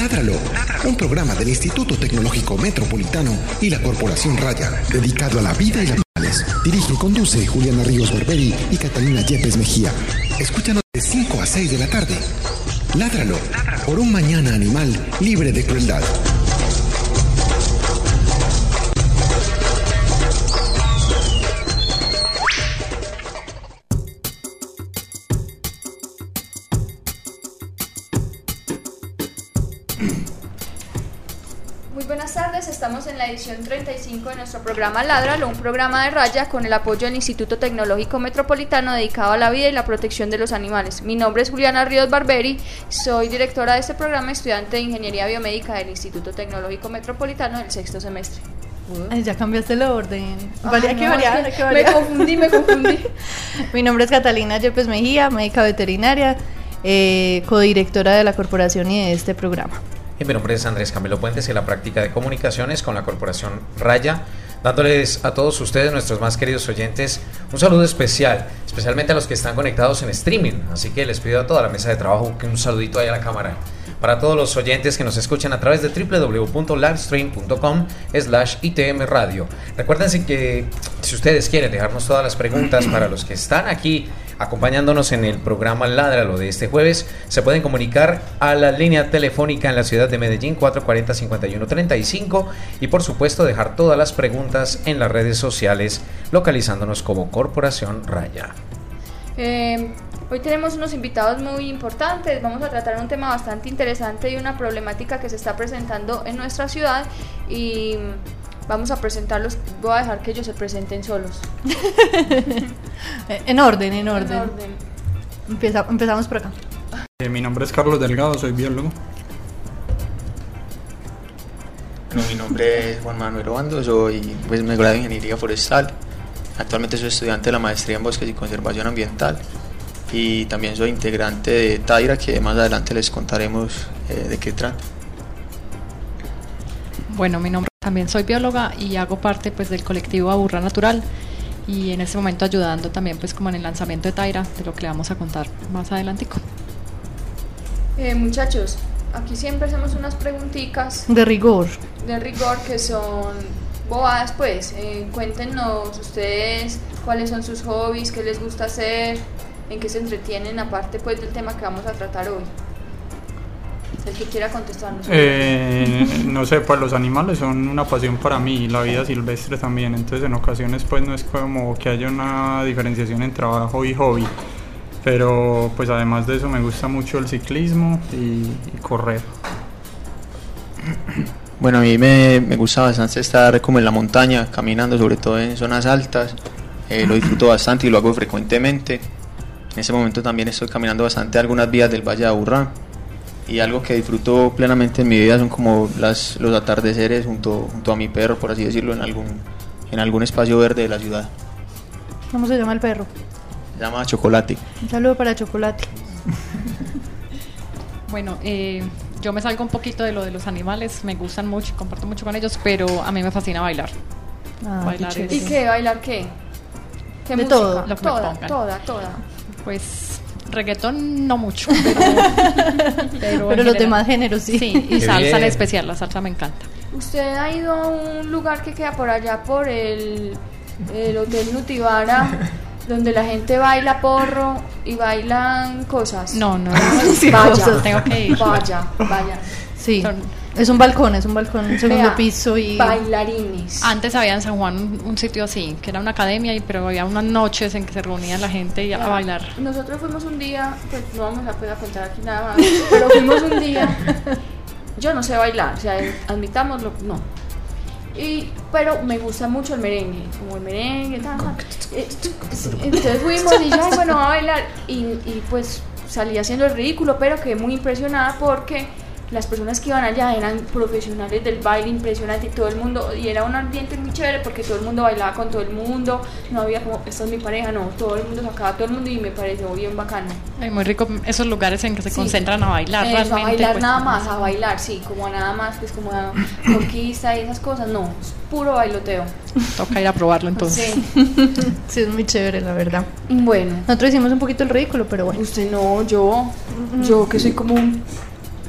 Ládralo, un programa del Instituto Tecnológico Metropolitano y la Corporación Raya, dedicado a la vida y las animales. Dirige y conduce Juliana Ríos Barberi y Catalina Yepes Mejía. Escúchanos de 5 a 6 de la tarde. Ládralo, por un mañana animal libre de crueldad. Edición 35 de nuestro programa Ladralo, un programa de raya con el apoyo del Instituto Tecnológico Metropolitano dedicado a la vida y la protección de los animales. Mi nombre es Juliana Ríos Barberi, soy directora de este programa, estudiante de Ingeniería Biomédica del Instituto Tecnológico Metropolitano del sexto semestre. Ay, ya cambiaste el orden. Ay, Valía que no, variar, es que variar. Me confundí, me confundí. Mi nombre es Catalina Yepes Mejía, médica veterinaria, eh, codirectora de la corporación y de este programa. Y mi nombre es Andrés Camilo Puentes y la práctica de comunicaciones con la Corporación Raya, dándoles a todos ustedes, nuestros más queridos oyentes, un saludo especial, especialmente a los que están conectados en streaming. Así que les pido a toda la mesa de trabajo que un saludito ahí a la cámara. Para todos los oyentes que nos escuchan a través de www.livestream.com slash ITM Radio. Recuérdense que si ustedes quieren dejarnos todas las preguntas para los que están aquí acompañándonos en el programa Ládralo de este jueves, se pueden comunicar a la línea telefónica en la ciudad de Medellín 440-5135 y por supuesto dejar todas las preguntas en las redes sociales localizándonos como Corporación Raya. Eh, hoy tenemos unos invitados muy importantes, vamos a tratar un tema bastante interesante y una problemática que se está presentando en nuestra ciudad y vamos a presentarlos, voy a dejar que ellos se presenten solos. En orden, en orden. En orden. Empieza- empezamos por acá. Eh, mi nombre es Carlos Delgado, soy biólogo. Bueno, mi nombre es Juan Manuel Obando, soy, pues, me gradué de Ingeniería Forestal. Actualmente soy estudiante de la maestría en Bosques y Conservación Ambiental y también soy integrante de Taira, que más adelante les contaremos eh, de qué trata. Bueno, mi nombre también soy bióloga y hago parte pues del colectivo Aburra Natural y en este momento ayudando también pues como en el lanzamiento de Taira, de lo que le vamos a contar más adelantico. Eh, muchachos, aquí siempre hacemos unas preguntitas De rigor. de rigor que son bobadas, pues. Eh, cuéntenos ustedes cuáles son sus hobbies, qué les gusta hacer, en qué se entretienen, aparte pues del tema que vamos a tratar hoy. El que quiera contestarnos. Eh, no sé, pues los animales son una pasión para mí y la vida silvestre también. Entonces, en ocasiones, pues no es como que haya una diferenciación en trabajo y hobby. Pero, pues además de eso, me gusta mucho el ciclismo y, y correr. Bueno, a mí me, me gusta bastante estar como en la montaña, caminando, sobre todo en zonas altas. Eh, lo disfruto bastante y lo hago frecuentemente. En ese momento también estoy caminando bastante algunas vías del Valle de Aburrá. Y algo que disfruto plenamente en mi vida son como las, los atardeceres junto, junto a mi perro, por así decirlo, en algún, en algún espacio verde de la ciudad. ¿Cómo se llama el perro? Se llama Chocolate. Un saludo para Chocolate. Bueno, eh, yo me salgo un poquito de lo de los animales, me gustan mucho, comparto mucho con ellos, pero a mí me fascina bailar. Ah, Bailar qué es- ¿Y qué? ¿Bailar qué? ¿Qué De música? todo, lo que me toda, toda, toda. Pues reggaetón no mucho, pero, pero, Pero en los demás géneros sí. Sí, y Qué salsa en especial, la salsa me encanta. ¿Usted ha ido a un lugar que queda por allá por el, el Hotel Nutibara, donde la gente baila porro y bailan cosas? No, no, Sí, vaya, cosas. tengo que ir. Vaya, vaya. Sí. Son- Es un balcón, es un balcón, segundo Vea, piso y... Bailarines. Antes había en San Juan un, un sitio así, que era una academia, y- pero había unas noches en que se reunía la gente y a, a bailar. Nosotros fuimos un día, pues no vamos a poder contar aquí nada más, pero fuimos un día. Yo no sé bailar, o sea, admitámoslo, no. Y, pero me gusta mucho el merengue, como el merengue, tal, tal. Eh, Entonces fuimos y yo, "Ay, bueno, a bailar. Y, y pues salí haciendo el ridículo, pero quedé muy impresionada porque las personas que iban allá eran profesionales del baile, impresionante, y todo el mundo, y era un ambiente muy chévere porque todo el mundo bailaba con todo el mundo, no había como, esta es mi pareja, no, todo el mundo sacaba a todo el mundo y me pareció bien bacano. Ay, muy rico esos lugares en que se Sí. concentran a bailar Eso, realmente. a bailar pues, nada más, a bailar, sí, como a nada más, pues como a conquista y esas cosas, no, es puro bailoteo. Toca ir a probarlo entonces. Sí. Sí, es muy chévere, la verdad. Bueno, Nosotros hicimos un poquito el ridículo, pero bueno. usted no, yo, yo que soy como un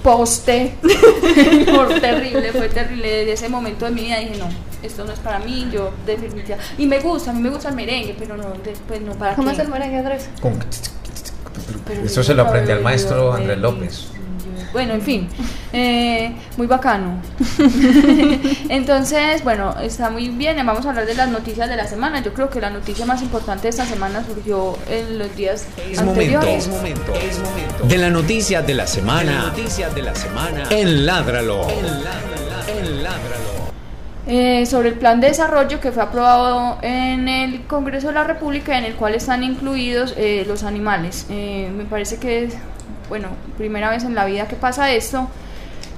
poste. Fue terrible, fue terrible. Desde ese momento de mi vida dije, no, esto no es para mí, yo definitivamente... Y me gusta, a mí me gusta el merengue, pero no, después no para ¿Cómo qué. es el merengue, Andrés? Eso se lo aprendí al maestro Andrés. López. Bueno, en fin, eh, muy bacano. Entonces, bueno, está muy bien. Vamos a hablar de las noticias de la semana. Yo creo que la noticia más importante de esta semana surgió en los días Es momento, anteriores. es momento, es momento de la noticia de la semana. noticias de la semana en Ládralo. En Ládralo. Eh, sobre el plan de desarrollo que fue aprobado en el Congreso de la República, en el cual están incluidos eh, los animales. Eh, me parece que es, bueno, primera vez en la vida que pasa esto.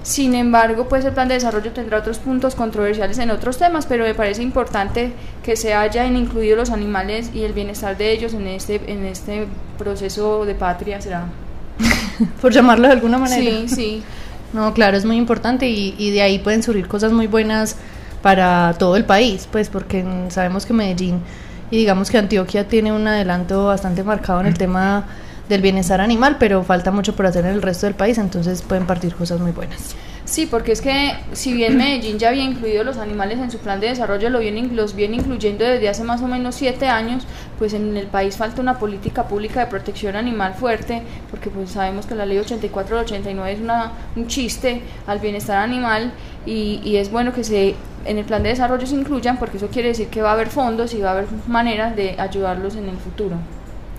Sin embargo, pues el plan de desarrollo tendrá otros puntos controversiales en otros temas, pero me parece importante que se hayan incluido los animales y el bienestar de ellos en este, en este proceso de patria, será. Por llamarlo de alguna manera. Sí, sí. No, claro, es muy importante y, y de ahí pueden surgir cosas muy buenas para todo el país, pues porque mm, sabemos que Medellín y digamos que Antioquia tiene un adelanto bastante marcado en el tema del bienestar animal, pero falta mucho por hacer en el resto del país, entonces pueden partir cosas muy buenas. Sí, porque es que si bien Medellín ya había incluido los animales en su plan de desarrollo, lo viene, los viene incluyendo desde hace más o menos siete años, pues en el país falta una política pública de protección animal fuerte, porque pues sabemos que la ley 84 del 89 es una, un chiste al bienestar animal y, y es bueno que se en el plan de desarrollo se incluyan, porque eso quiere decir que va a haber fondos y va a haber maneras de ayudarlos en el futuro.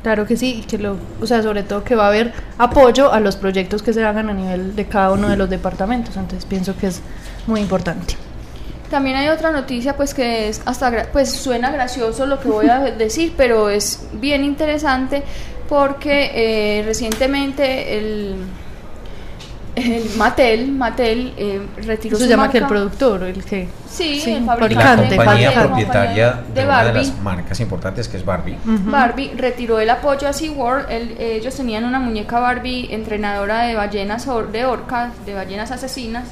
Claro que sí, que lo, o sea, sobre todo que va a haber apoyo a los proyectos que se hagan a nivel de cada uno de los departamentos, entonces pienso que es muy importante. También hay otra noticia, pues que es hasta, pues suena gracioso lo que voy a decir, pero es bien interesante porque eh, recientemente el, el Mattel, Mattel eh, retiró Eso su se llama marca. que el productor, el que... Sí, Sí, el La fabricante, compañía la propietaria compañía de, de una de Barbie. las marcas importantes que es Barbie. Barbie retiró el apoyo a SeaWorld. El- ellos tenían una muñeca Barbie entrenadora de ballenas or- de orcas, de ballenas asesinas.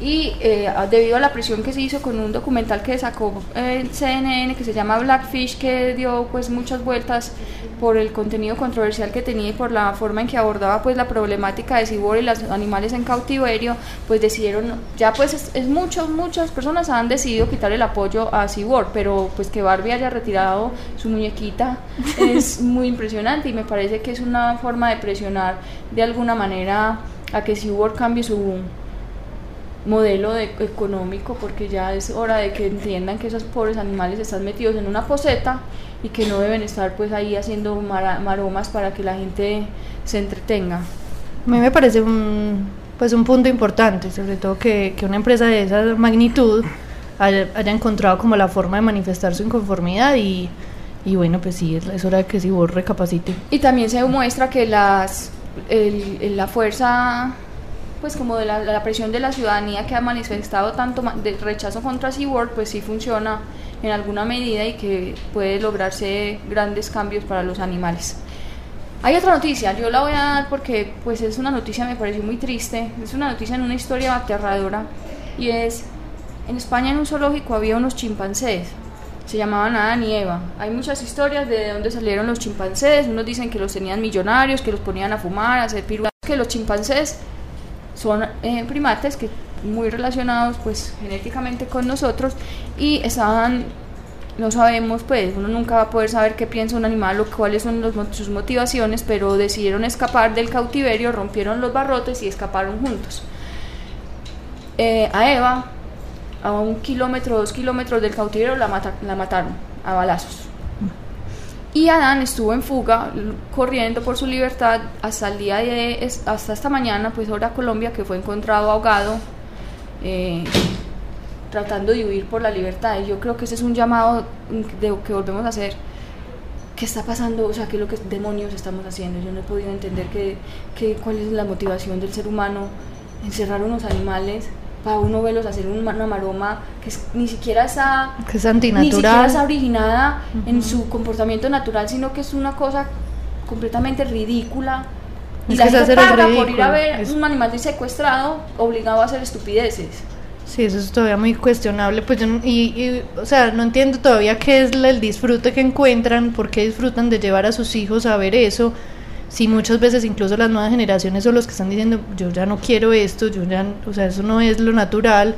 Y eh, debido a la presión que se hizo con un documental que sacó eh, el CNN que se llama Blackfish, que dio pues muchas vueltas por el contenido controversial que tenía y por la forma en que abordaba pues la problemática de SeaWorld y los animales en cautiverio, pues decidieron, ya pues es, es muchos, muchas personas han decidido quitar el apoyo a SeaWorld, pero pues que Barbie haya retirado su muñequita es muy impresionante y me parece que es una forma de presionar de alguna manera a que SeaWorld cambie su modelo de- económico porque ya es hora de que entiendan que esos pobres animales están metidos en una poseta y que no deben estar pues ahí haciendo mara- maromas para que la gente se entretenga. A mí me parece un, pues un punto importante, sobre todo que, que una empresa de esa magnitud haya, haya encontrado como la forma de manifestar su inconformidad y, y bueno, pues sí, es, es hora de que Sibor recapacite. Y también se demuestra que las el- la fuerza pues como de la, la presión de la ciudadanía que ha manifestado tanto de rechazo contra SeaWorld pues sí funciona en alguna medida y que puede lograrse grandes cambios para los animales. Hay otra noticia, yo la voy a dar porque pues es una noticia me pareció muy triste, es una noticia en una historia aterradora y es en España en un zoológico había unos chimpancés, se llamaban Adán y Eva. Hay muchas historias de dónde salieron los chimpancés, unos dicen que los tenían millonarios, que los ponían a fumar, a hacer piruetas, que los chimpancés son eh, primates que muy relacionados pues genéticamente con nosotros y estaban no sabemos, pues uno nunca va a poder saber qué piensa un animal o cuáles son sus motivaciones, pero decidieron escapar del cautiverio, rompieron los barrotes y escaparon juntos. Eh, a Eva, a un kilómetro, dos kilómetros del cautiverio, la, mata- la mataron a balazos. Y Adán estuvo en fuga, corriendo por su libertad hasta el día de, hasta esta mañana, pues hora Colombia, que fue encontrado ahogado. eh, tratando de huir por la libertad. Y yo creo que ese es un llamado mm, de que volvemos a hacer. ¿Qué está pasando? O sea, ¿qué es lo que demonios estamos haciendo? Yo no he podido entender que, que- cuál es la motivación del ser humano. Encerrar unos animales para uno verlos hacer un- una maroma que es- ni siquiera está Que es ni siquiera antinatural. está originada en Ujú. su comportamiento natural, sino que es una cosa completamente ridícula. Y Es la que se gente paga por ir a ver es- un animal secuestrado obligado a hacer estupideces. Sí, eso es todavía muy cuestionable. Pues yo, y, y, o sea, no entiendo todavía qué es la- el disfrute que encuentran, por qué disfrutan de llevar a sus hijos a ver eso, si muchas veces incluso las nuevas generaciones son los que están diciendo, yo ya no quiero esto, yo ya, o sea, eso no es lo natural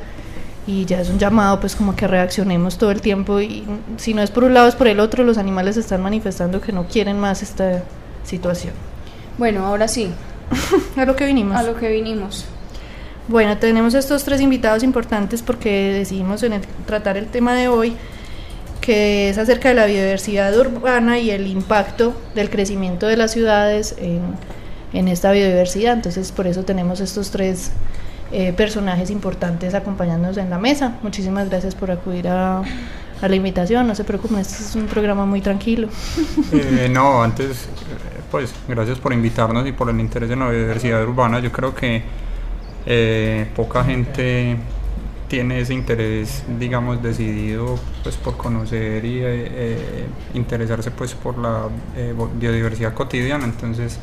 y ya es un llamado pues como que reaccionemos todo el tiempo y si no es por un lado es por el otro, los animales están manifestando que no quieren más esta situación. Bueno, ahora sí. a lo que vinimos. A lo que vinimos. Bueno, tenemos estos tres invitados importantes porque decidimos en tratar el tema de hoy que es acerca de la biodiversidad urbana y el impacto del crecimiento de las ciudades en, en esta biodiversidad. Entonces, por eso tenemos estos tres eh, personajes importantes acompañándonos en la mesa. Muchísimas gracias por acudir a, a la invitación. No se preocupen, este es un programa muy tranquilo. Eh, no, antes, pues gracias por invitarnos y por el interés en la biodiversidad urbana. Yo creo que eh, poca gente tiene ese interés, digamos, decidido pues por conocer y eh, eh, interesarse pues por la eh, biodiversidad cotidiana. Entonces,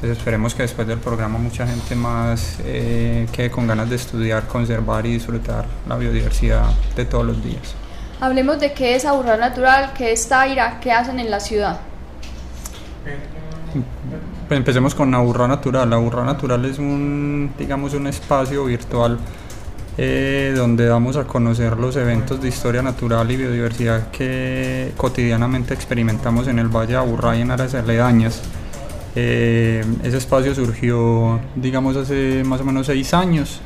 pues esperemos que después del programa mucha gente más eh, quede con ganas de estudiar, conservar y disfrutar la biodiversidad de todos los días. Hablemos de qué es Aburrá Natural, qué es Taira, qué hacen en la ciudad. Pues empecemos con Aburra Natural. Aburra Natural es un, digamos, un espacio virtual eh, donde damos a conocer los eventos de historia natural y biodiversidad que cotidianamente experimentamos en el Valle de Aburrá y en áreas aledañas. Eh, ese espacio surgió, digamos, hace más o menos seis años,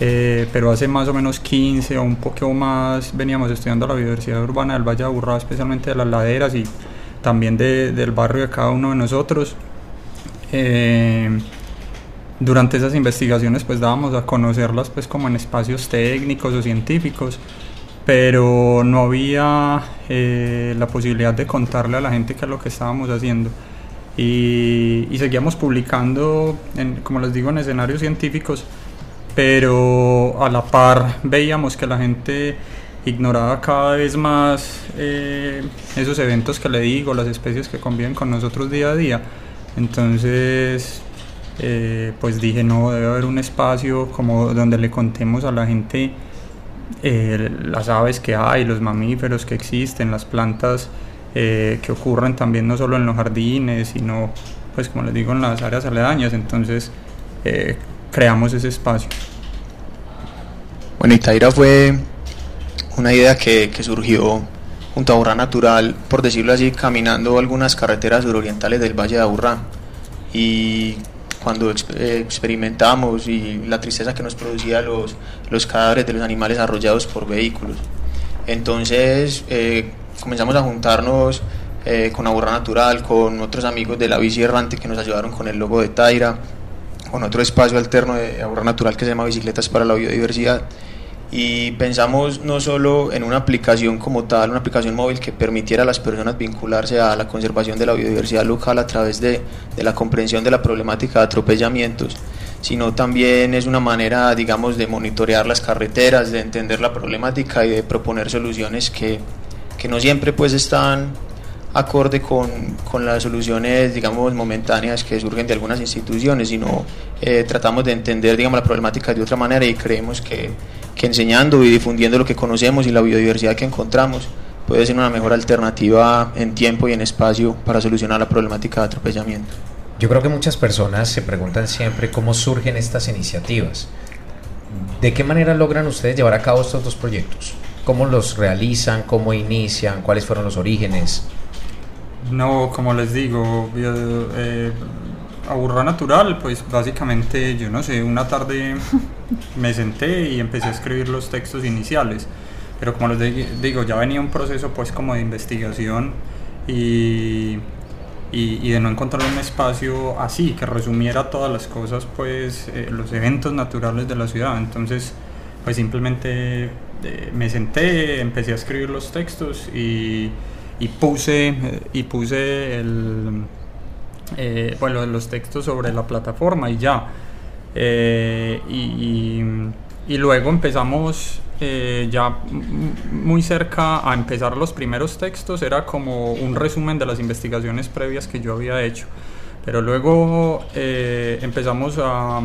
eh, pero hace más o menos 15 o un poco más veníamos estudiando la biodiversidad urbana del Valle de Aburrá, especialmente de las laderas y también de- del barrio de cada uno de nosotros. Eh, durante esas investigaciones pues dábamos a conocerlas pues como en espacios técnicos o científicos pero no había eh, la posibilidad de contarle a la gente qué es lo que estábamos haciendo y, y seguíamos publicando en- como les digo en escenarios científicos pero a la par veíamos que la gente ignoraba cada vez más eh, esos eventos que le digo, las especies que conviven con nosotros día a día. Entonces, eh, pues dije, no, debe haber un espacio como donde le contemos a la gente eh, las aves que hay, los mamíferos que existen, las plantas eh, que ocurren también no solo en los jardines, sino, pues como les digo, en las áreas aledañas. Entonces, eh, creamos ese espacio. Bueno, Itaira fue una idea que, que surgió junto a Aburrá Natural, por decirlo así, caminando algunas carreteras surorientales del Valle de Aburrá. Y cuando ex- eh, experimentamos y la tristeza que nos producía los, los cadáveres de los animales arrollados por vehículos. Entonces eh, comenzamos a juntarnos eh, con Aburrá Natural, con otros amigos de la bici errante que nos ayudaron con el logo de Taira, con otro espacio alterno de Aburrá Natural que se llama Bicicletas para la Biodiversidad. Y pensamos no solo en una aplicación como tal, una aplicación móvil que permitiera a las personas vincularse a la conservación de la biodiversidad local a través de, de la comprensión de la problemática de atropellamientos, sino también es una manera, digamos, de monitorear las carreteras, de entender la problemática y de proponer soluciones que, que no siempre pues están acorde con, con las soluciones, digamos, momentáneas que surgen de algunas instituciones, sino eh, tratamos de entender, digamos, la problemática de otra manera y creemos que, que enseñando y difundiendo lo que conocemos y la biodiversidad que encontramos puede ser una mejor alternativa en tiempo y en espacio para solucionar la problemática de atropellamiento. Yo creo que muchas personas se preguntan siempre cómo surgen estas iniciativas. ¿De qué manera logran ustedes llevar a cabo estos dos proyectos? ¿Cómo los realizan? ¿Cómo inician? ¿Cuáles fueron los orígenes? No, como les digo, eh, Aburrá Natural, pues básicamente, yo no sé, una tarde me senté y empecé a escribir los textos iniciales. Pero como les di- digo, ya venía un proceso pues como de investigación y, y, y de no encontrar un espacio así, que resumiera todas las cosas, pues eh, los eventos naturales de la ciudad. Entonces, pues simplemente eh, me senté, empecé a escribir los textos y, y puse, eh, y puse el, eh, bueno, los textos sobre la plataforma y ya. Eh, y, y- y luego empezamos eh, ya muy cerca a empezar los primeros textos, era como un resumen de las investigaciones previas que yo había hecho. Pero luego eh, empezamos a,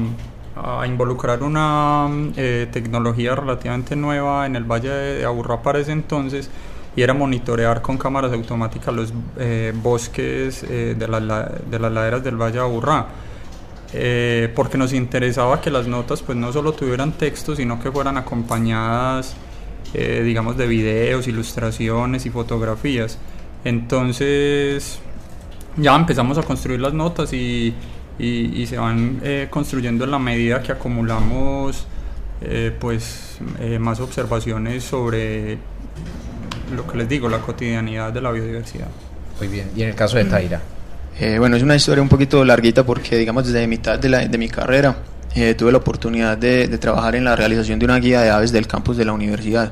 a involucrar una eh, tecnología relativamente nueva en el Valle de Aburrá para ese entonces y era monitorear con cámaras automáticas los eh, bosques eh, de, la- de las laderas del Valle de Aburrá. Eh, porque nos interesaba que las notas pues no solo tuvieran texto, sino que fueran acompañadas, eh, digamos, de videos, ilustraciones y fotografías. Entonces, ya empezamos a construir las notas y, y- y se van eh, construyendo en la medida que acumulamos eh, pues más observaciones sobre lo que les digo, la cotidianidad de la biodiversidad. Muy bien. Y en el caso de Taira. Eh, bueno, es una historia un poquito larguita porque, digamos, desde mitad de, la- de mi carrera eh, tuve la oportunidad de, de trabajar en la realización de una guía de aves del campus de la universidad.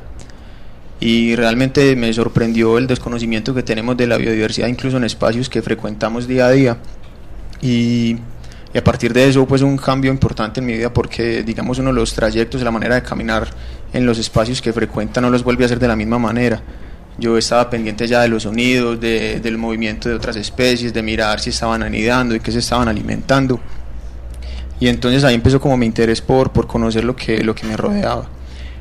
Y realmente me sorprendió el desconocimiento que tenemos de la biodiversidad, incluso en espacios que frecuentamos día a día. Y, y a partir de eso, pues un cambio importante en mi vida porque, digamos, uno de los trayectos, la manera de caminar en los espacios que frecuenta no los vuelve a hacer de la misma manera. Yo estaba pendiente ya de los sonidos, de- del movimiento de otras especies, de mirar si estaban anidando y qué se estaban alimentando. Y entonces ahí empezó como mi interés por, por conocer lo que, lo que me rodeaba.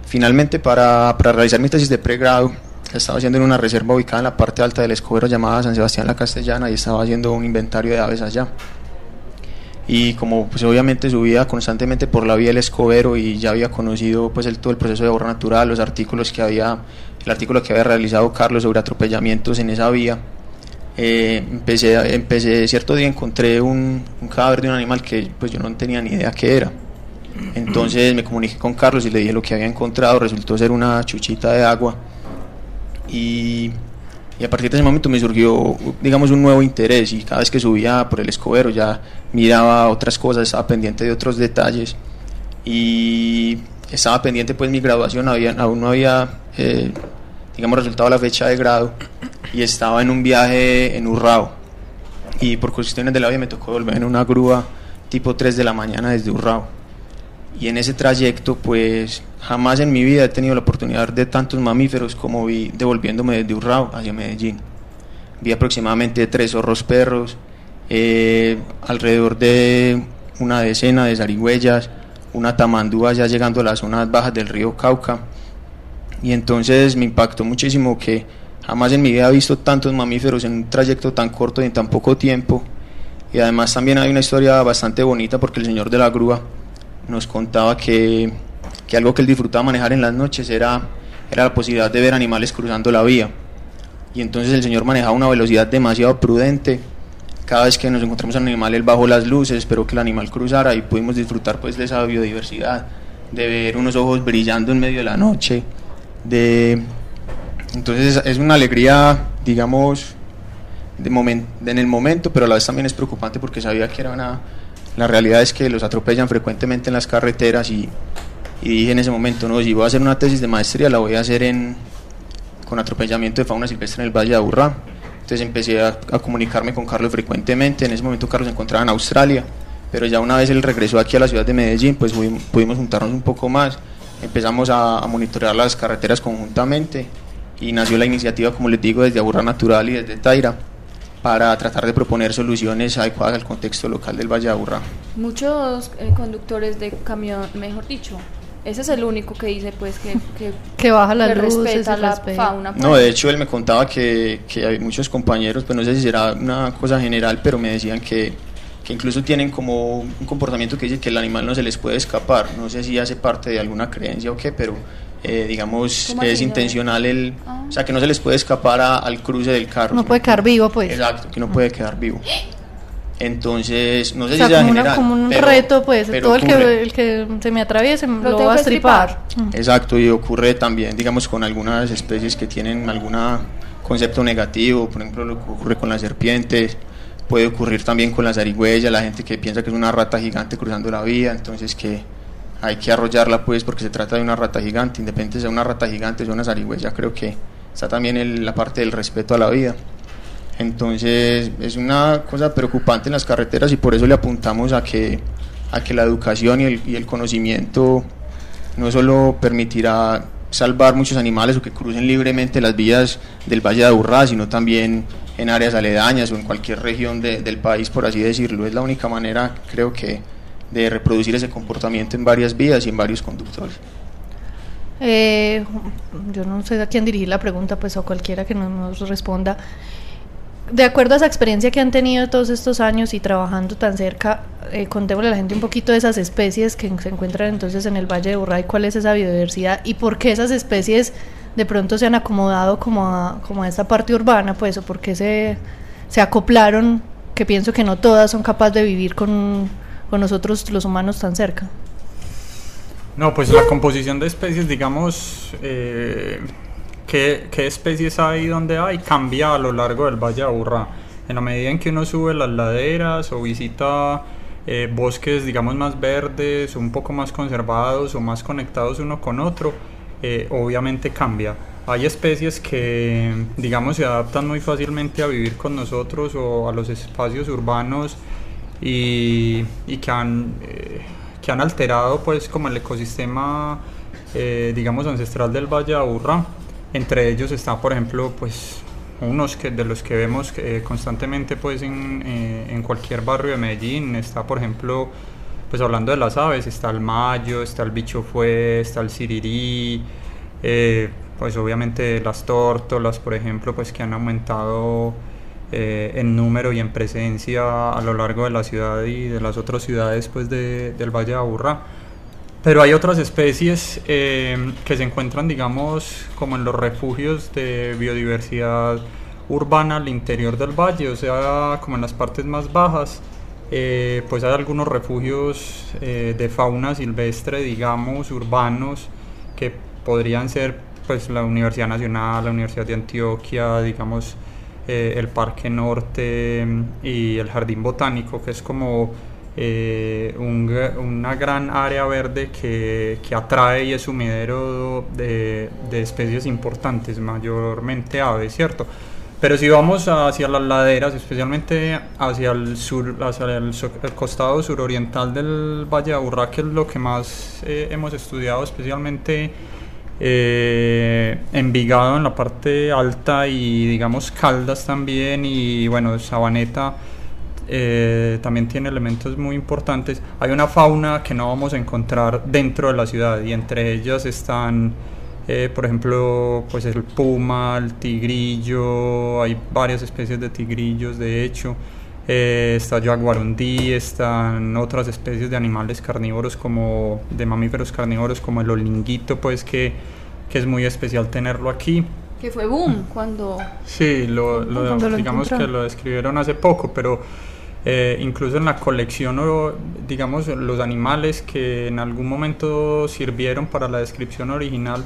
Finalmente, para, para realizar mi tesis de pregrado, estaba haciendo en una reserva ubicada en la parte alta del Escobero llamada San Sebastián la Castellana y estaba haciendo un inventario de aves allá. Y como pues obviamente subía constantemente por la vía del Escobero y ya había conocido pues el, todo el proceso de ahorro natural, los artículos que había, el artículo que había realizado Carlos sobre atropellamientos en esa vía, eh, empecé, empecé cierto día encontré un, un cadáver de un animal que pues yo no tenía ni idea qué era. Entonces me comuniqué con Carlos y le dije lo que había encontrado, resultó ser una chuchita de agua. Y, y a partir de ese momento me surgió, digamos, un nuevo interés y cada vez que subía por el escobero ya miraba otras cosas, estaba pendiente de otros detalles y estaba pendiente pues mi graduación, había, aún no había, eh, digamos, resultado la fecha de grado y estaba en un viaje en Urrao. Y por cuestiones de la vida me tocó volver en una grúa tipo 3 de la mañana desde Urrao y en ese trayecto pues jamás en mi vida he tenido la oportunidad de tantos mamíferos como vi devolviéndome desde Urrao hacia Medellín. Vi aproximadamente tres zorros perros eh, alrededor de una decena de zarigüeyas una tamandúa ya llegando a las zonas bajas del río Cauca. Y entonces me impactó muchísimo que jamás en mi vida he visto tantos mamíferos en un trayecto tan corto y en tan poco tiempo. Y además también hay una historia bastante bonita porque el señor de la grúa nos contaba que, que algo que él disfrutaba manejar en las noches era, era la posibilidad de ver animales cruzando la vía. Y entonces el señor manejaba una velocidad demasiado prudente. Cada vez que nos encontramos un animal, él bajó las luces, esperó que el animal cruzara y pudimos disfrutar pues de esa biodiversidad, de ver unos ojos brillando en medio de la noche, de... Entonces es una alegría, digamos, de en el momento, pero a la vez también es preocupante porque sabía que era una... La realidad es que los atropellan frecuentemente en las carreteras y, dije en ese momento, no, si voy a hacer una tesis de maestría, la voy a hacer en, con atropellamiento de fauna silvestre en el Valle de Aburrá. Entonces empecé a, comunicarme con Carlos frecuentemente. En ese momento Carlos se encontraba en Australia, pero ya una vez él regresó aquí a la ciudad de Medellín, pues pudi- pudimos juntarnos un poco más. Empezamos a, a monitorear las carreteras conjuntamente y nació la iniciativa, como les digo, desde Aburrá Natural y desde Taira para tratar de proponer soluciones adecuadas al contexto local del Valle de Aburrá. Muchos eh, conductores de camión, mejor dicho, ese es el único que dice pues que, que, Que baja las que luces respeta la respeta. fauna. No, pues. de hecho él me contaba que, que hay muchos compañeros, pues no sé si será una cosa general, pero me decían que, que incluso tienen como un comportamiento que dice que el animal no se les puede escapar. No sé si hace parte de alguna creencia o qué, pero eh, digamos ¿Cómo es intencional el... Ah. O sea, que no se les puede escapar a- al cruce del carro. No puede quedar vivo, pues. Exacto, que no puede quedar vivo. Entonces, no sé O sea, si sea como, una- general. como un pero- reto, pues. pero Todo el que, el que se me atraviese Lo lo va a estripar. Mm. Exacto, y ocurre también, digamos, con algunas especies que tienen algún concepto negativo, por ejemplo, lo que ocurre con las serpientes, puede ocurrir también con las zarigüeyas, la gente que piensa que es una rata gigante cruzando la vía, entonces que hay que arrollarla pues porque se trata de una rata gigante, independiente sea una rata gigante o una zarigüeya, creo que está también el- la parte del respeto a la vida. Entonces es una cosa preocupante en las carreteras y por eso le apuntamos a que, a que la educación y el, conocimiento no solo permitirá salvar muchos animales o que crucen libremente las vías del Valle de Aburrá, sino también en áreas aledañas o en cualquier región de- del país, por así decirlo. Es la única manera, creo que, de reproducir ese comportamiento en varias vías y en varios conductores. Eh, yo no sé a quién dirigir la pregunta, pues o cualquiera que nos, responda. De acuerdo a esa experiencia que han tenido todos estos años y trabajando tan cerca, eh, contémosle a la gente un poquito de esas especies que se encuentran entonces en el Valle de Burray, cuál es esa biodiversidad y por qué esas especies de pronto se han acomodado como a, como a esta parte urbana, pues, o por qué se, se acoplaron, que pienso que no todas son capaces de vivir con, con nosotros los humanos tan cerca. No, pues la composición de especies, digamos, eh, ¿qué, especies hay y dónde hay, cambia a lo largo del Valle de Aburrá. En la medida en que uno sube las laderas o visita eh, bosques, digamos, más verdes, un poco más conservados o más conectados uno con otro, eh, obviamente cambia. Hay especies que, digamos, se adaptan muy fácilmente a vivir con nosotros o a los espacios urbanos y, y que han... eh, que han alterado pues como el ecosistema eh, digamos ancestral del Valle de Aburrá. Entre ellos está por ejemplo pues unos que, de los que vemos eh, constantemente pues en, eh, en cualquier barrio de Medellín. Está por ejemplo pues hablando de las aves, está el mayo, está el bicho fue, está el sirirí, eh, pues obviamente las tórtolas por ejemplo pues que han aumentado eh, en número y en presencia a lo largo de la ciudad y de las otras ciudades pues de- del Valle de Aburrá. Pero hay otras especies eh, que se encuentran, digamos, como en los refugios de biodiversidad urbana al interior del valle, o sea, como en las partes más bajas. Eh, pues hay algunos refugios eh, de fauna silvestre, digamos, urbanos, que podrían ser pues la Universidad Nacional, la Universidad de Antioquia, digamos, eh, el Parque Norte mm, y el Jardín Botánico, que es como eh, una gran área verde que, que atrae y es sumidero de, de especies importantes, mayormente aves, ¿cierto? Pero si vamos hacia las laderas, especialmente hacia el sur, hacia el, so- el costado suroriental del Valle de Aburrá, que es lo que más eh, hemos estudiado, especialmente eh, Envigado en la parte alta y digamos Caldas también y bueno, Sabaneta eh, también tiene elementos muy importantes. Hay una fauna que no vamos a encontrar dentro de la ciudad y entre ellas están, eh, por ejemplo, pues el puma, el tigrillo, hay varias especies de tigrillos de hecho. Eh, está jaguarundí, están otras especies de animales carnívoros como de mamíferos carnívoros como el olinguito, pues que, que es muy especial tenerlo aquí. Que fue boom cuando... Sí, lo, lo- Cuando lo digamos que lo describieron hace poco, pero eh, incluso en la colección, digamos, los animales que en algún momento sirvieron para la descripción original,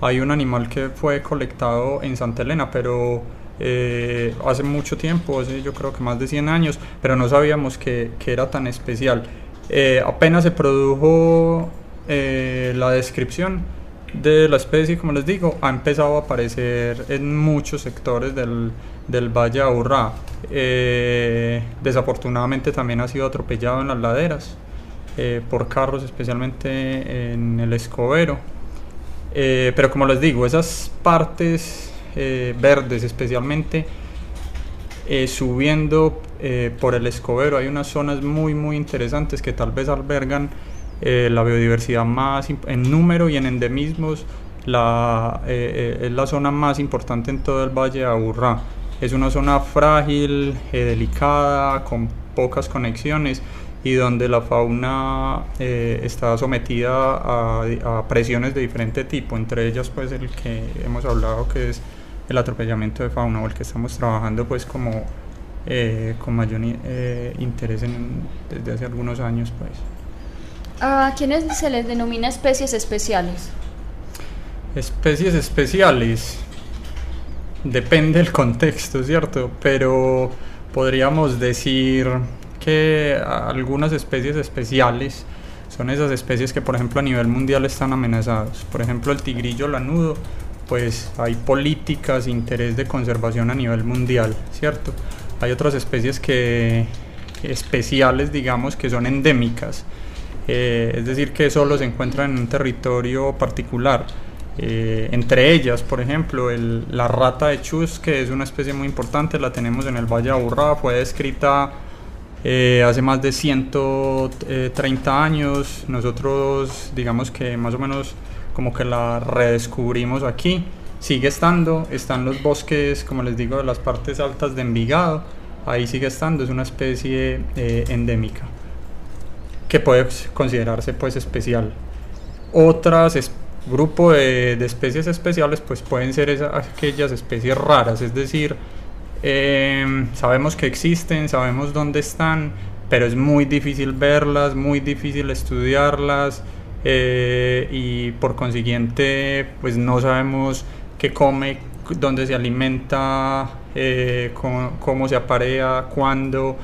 hay un animal que fue colectado en Santa Elena, pero eh, hace mucho tiempo, hace yo creo que más de 100 años, pero no sabíamos que, que era tan especial. Eh, apenas se produjo eh, la descripción de la especie, como les digo, ha empezado a aparecer en muchos sectores del, del Valle Aburrá. Eh, desafortunadamente también ha sido atropellado en las laderas eh, por carros, especialmente en el Escobero. Eh, pero como les digo, esas partes eh, verdes especialmente, eh, subiendo eh, por el Escobero, hay unas zonas muy muy interesantes que tal vez albergan la biodiversidad más en número y en endemismos. La, es la zona más importante en todo el Valle de Aburrá. Es una zona frágil, delicada, con pocas conexiones y donde la fauna está sometida a, a presiones de diferente tipo, entre ellas pues el que hemos hablado que es el atropellamiento de fauna o el que estamos trabajando pues como eh, con mayor eh, interés en- desde hace algunos años pues. ¿A quiénes se les denomina especies especiales? Especies especiales. Depende del contexto, ¿cierto? Pero podríamos decir que algunas especies especiales son esas especies que, por ejemplo, a nivel mundial están amenazadas. Por ejemplo, el tigrillo lanudo, pues hay políticas, interés de conservación a nivel mundial, ¿cierto? Hay otras especies que especiales, digamos, que son endémicas. Eh, es decir, que solo se encuentran en un territorio particular. Eh, entre ellas, por ejemplo, la rata de Chus, que es una especie muy importante, la tenemos en el Valle de Aburrá, fue descrita eh, hace más de 130 años. Nosotros, digamos que más o menos como que la redescubrimos aquí. Sigue estando, están los bosques, como les digo, de las partes altas de Envigado, ahí sigue estando, es una especie eh, endémica que puede considerarse pues especial. Otras grupo de, de especies especiales pues pueden ser esa- aquellas especies raras, es decir, eh, sabemos que existen, sabemos dónde están, pero es muy difícil verlas, muy difícil estudiarlas eh, y por consiguiente pues no sabemos qué come, dónde se alimenta, eh, cómo, se aparea, cuándo.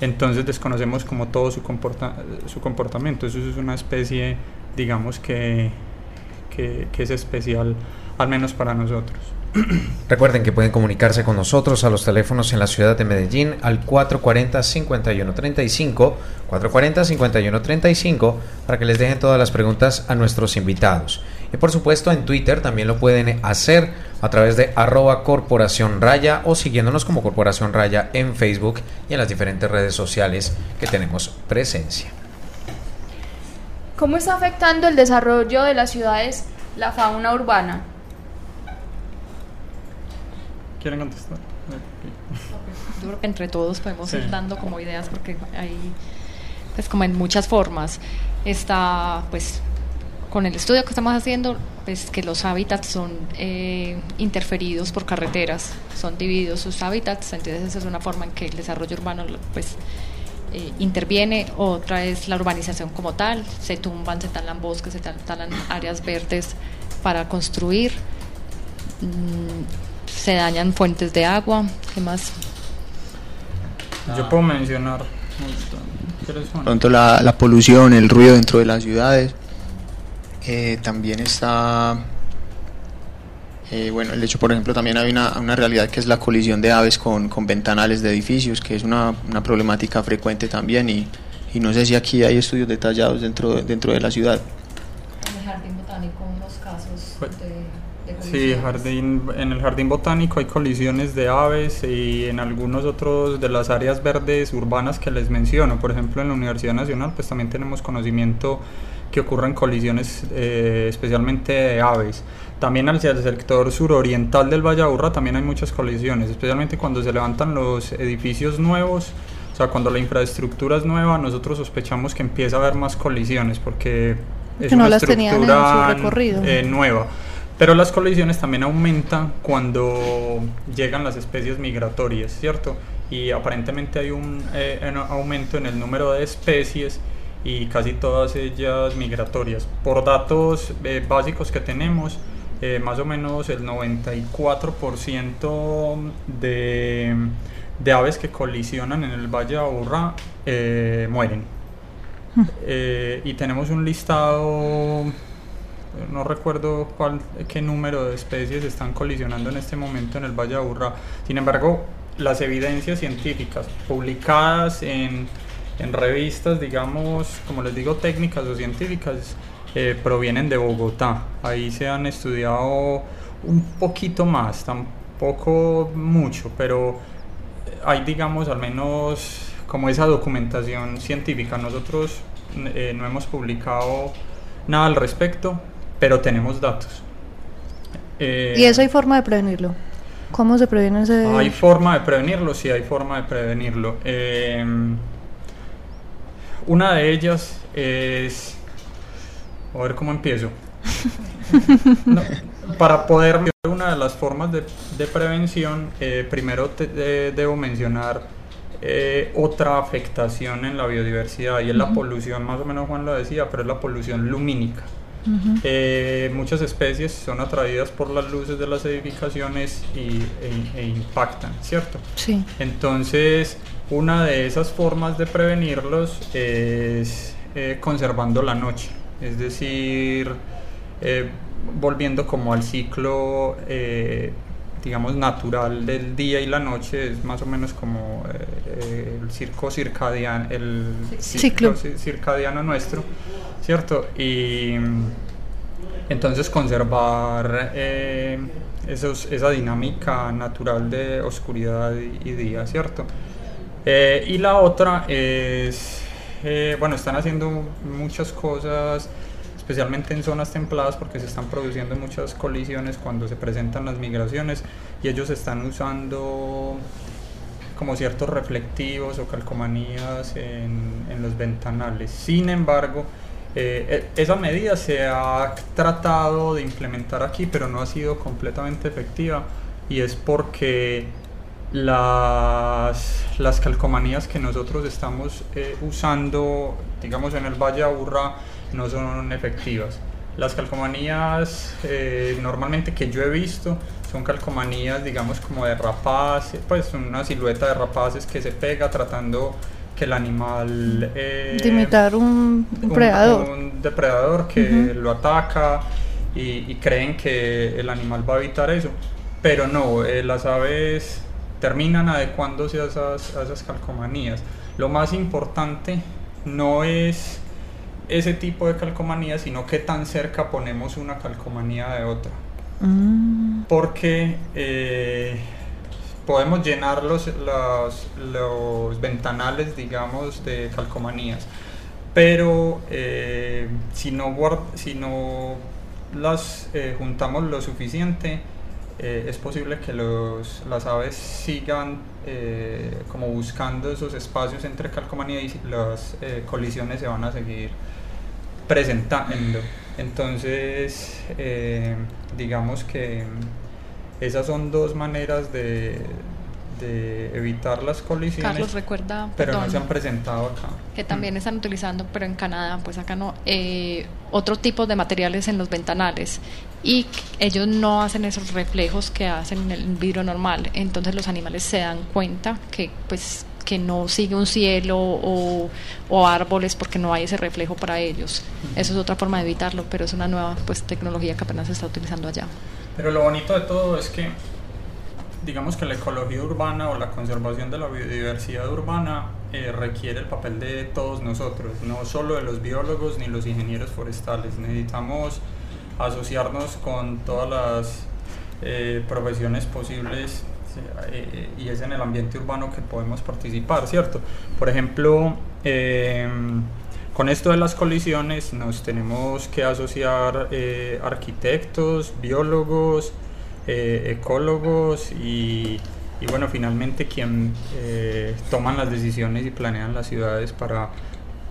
Entonces desconocemos como todo su, comporta- su comportamiento. Eso es una especie, digamos, que, que es especial, al menos para nosotros. Recuerden que pueden comunicarse con nosotros a los teléfonos en la ciudad de Medellín al 440-5135, 440-5135, para que les dejen todas las preguntas a nuestros invitados. Y por supuesto en Twitter también lo pueden hacer a través de arroba corporación raya o siguiéndonos como corporación raya en Facebook y en las diferentes redes sociales que tenemos presencia. ¿Cómo está afectando el desarrollo de las ciudades la fauna urbana? ¿Quieren contestar? Yo creo que entre todos podemos Sí. ir dando como ideas porque hay, pues como en muchas formas. Está, pues, con el estudio que estamos haciendo, pues que los hábitats son eh, interferidos por carreteras, son divididos sus hábitats, entonces esa es una forma en que el desarrollo urbano, pues, eh, interviene. Otra es la urbanización como tal, se tumban, se talan bosques, se tal- talan áreas verdes para construir. Mm, se dañan fuentes de agua, ¿qué más? Yo puedo mencionar. Pronto la, la polución, el ruido dentro de las ciudades. Eh, también está, eh, bueno, el hecho, por ejemplo, también hay una, una realidad que es la colisión de aves con, con ventanales de edificios, que es una, una problemática frecuente también y, y no sé si aquí hay estudios detallados dentro, de- dentro de la ciudad. En el jardín botánico unos casos Pues, de, Sí, jardín, en el jardín botánico hay colisiones de aves y en algunos otros de las áreas verdes urbanas que les menciono. Por ejemplo, en la Universidad Nacional pues también tenemos conocimiento que ocurren colisiones eh, especialmente de aves. También hacia el sector suroriental del Valle de Aburrá también hay muchas colisiones, especialmente cuando se levantan los edificios nuevos. O sea, cuando la infraestructura es nueva, nosotros sospechamos que empieza a haber más colisiones porque es Que no una las tenían en su estructura recorrido. eh, nueva. Pero las colisiones también aumentan cuando llegan las especies migratorias, ¿cierto? Y aparentemente hay un eh, en- aumento en el número de especies y casi todas ellas migratorias. Por datos eh, básicos que tenemos, eh, más o menos el 94% de, de aves que colisionan en el Valle de Aburrá eh, mueren. Eh, y tenemos un listado no recuerdo cuál, qué número de especies están colisionando en este momento en el Valle de Aburrá. Sin embargo, las evidencias científicas publicadas en, en revistas, digamos, como les digo, técnicas o científicas, eh, provienen de Bogotá. Ahí se han estudiado un poquito más, tampoco mucho, pero hay, digamos, al menos como esa documentación científica. Nosotros eh, no hemos publicado nada al respecto, pero tenemos datos. Eh, ¿Y eso hay forma de prevenirlo? ¿Cómo se previene ese...? ¿Hay forma de prevenirlo? Sí, hay forma de prevenirlo. Eh, una de ellas es... A ver cómo empiezo. No, para poder una de las formas de, de prevención, eh, primero te- de- debo mencionar eh, otra afectación en la biodiversidad y es la polución, más o menos Juan lo decía, pero es la polución lumínica. Eh, muchas especies son atraídas por las luces de las edificaciones y, e, e impactan, ¿cierto? Sí. Entonces, una de esas formas de prevenirlos es eh, conservando la noche, es decir, eh, volviendo como al ciclo, digamos, natural del día y la noche, es más o menos como eh, el circo circadiano, el Ciclo. ci- circadiano nuestro, ¿cierto? Y entonces conservar eh, esos- esa dinámica natural de oscuridad y, y día, ¿cierto? Eh, y la otra es, eh, bueno, están haciendo muchas cosas, especialmente en zonas templadas porque se están produciendo muchas colisiones cuando se presentan las migraciones y ellos están usando como ciertos reflectivos o calcomanías en, los ventanales. Sin embargo, eh, e, esa medida se ha tratado de implementar aquí, pero no ha sido completamente efectiva y es porque las, las calcomanías que nosotros estamos eh, usando, digamos en el Valle Aburrá, no son efectivas. Las calcomanías eh, normalmente que yo he visto son calcomanías, digamos, como de rapaces, pues una silueta de rapaces que se pega tratando que el animal... Eh, de imitar un depredador. Un, depredador que lo ataca y, creen que el animal va a evitar eso. Pero no, eh, las aves terminan adecuándose a esas, a esas calcomanías. Lo más importante no es ese tipo de calcomanía, sino qué tan cerca ponemos una calcomanía de otra. Mm. Porque eh, podemos llenar los, los, ventanales, digamos, de calcomanías, pero eh, si, no si no las eh, juntamos lo suficiente, es posible que los, las aves sigan como buscando esos espacios entre calcomanías y las colisiones se van a seguir presentando. Entonces, eh, digamos que esas son dos maneras de, evitar las colisiones. Carlos recuerda, pero no se han presentado acá. Que también mm. están utilizando, pero en Canadá, pues acá no, eh, otro tipo de materiales en los ventanales y ellos no hacen esos reflejos que hacen en el vidrio normal. Entonces los animales se dan cuenta que, pues que no sigue un cielo o, árboles porque no hay ese reflejo para ellos. Eso es otra forma de evitarlo, pero es una nueva pues, tecnología que apenas se está utilizando allá. Pero lo bonito de todo es que, digamos que la ecología urbana o la conservación de la biodiversidad urbana eh, requiere el papel de todos nosotros, no solo de los biólogos ni los ingenieros forestales. Necesitamos asociarnos con todas las eh, profesiones posibles eh, y es en el ambiente urbano que podemos participar, ¿cierto? Por ejemplo, em, con esto de las colisiones nos tenemos que asociar eh, arquitectos, biólogos, eh, ecólogos y, y, bueno, finalmente quien toman las decisiones y planean las ciudades para,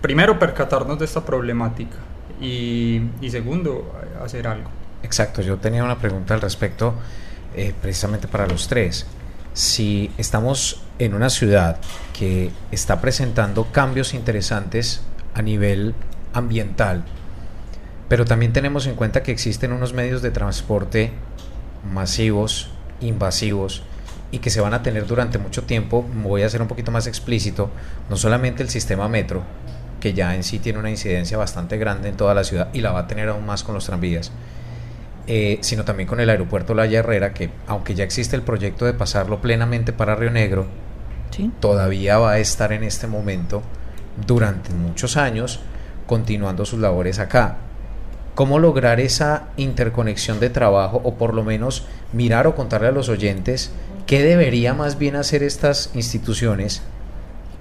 primero, percatarnos de esta problemática y, segundo, hacer algo. Exacto, yo tenía una pregunta al respecto eh, precisamente para los tres. Si estamos en una ciudad que está presentando cambios interesantes a nivel ambiental, pero también tenemos en cuenta que existen unos medios de transporte masivos, invasivos, y que se van a tener durante mucho tiempo, voy a ser un poquito más explícito, no solamente el sistema metro, que ya en sí tiene una incidencia bastante grande en toda la ciudad y la va a tener aún más con los tranvías, eh, sino también con el aeropuerto La Herrera, que aunque ya existe el proyecto de pasarlo plenamente para Río Negro, todavía va a estar en este momento durante muchos años continuando sus labores acá. ¿Cómo lograr esa interconexión de trabajo o por lo menos mirar o contarle a los oyentes qué debería más bien hacer estas instituciones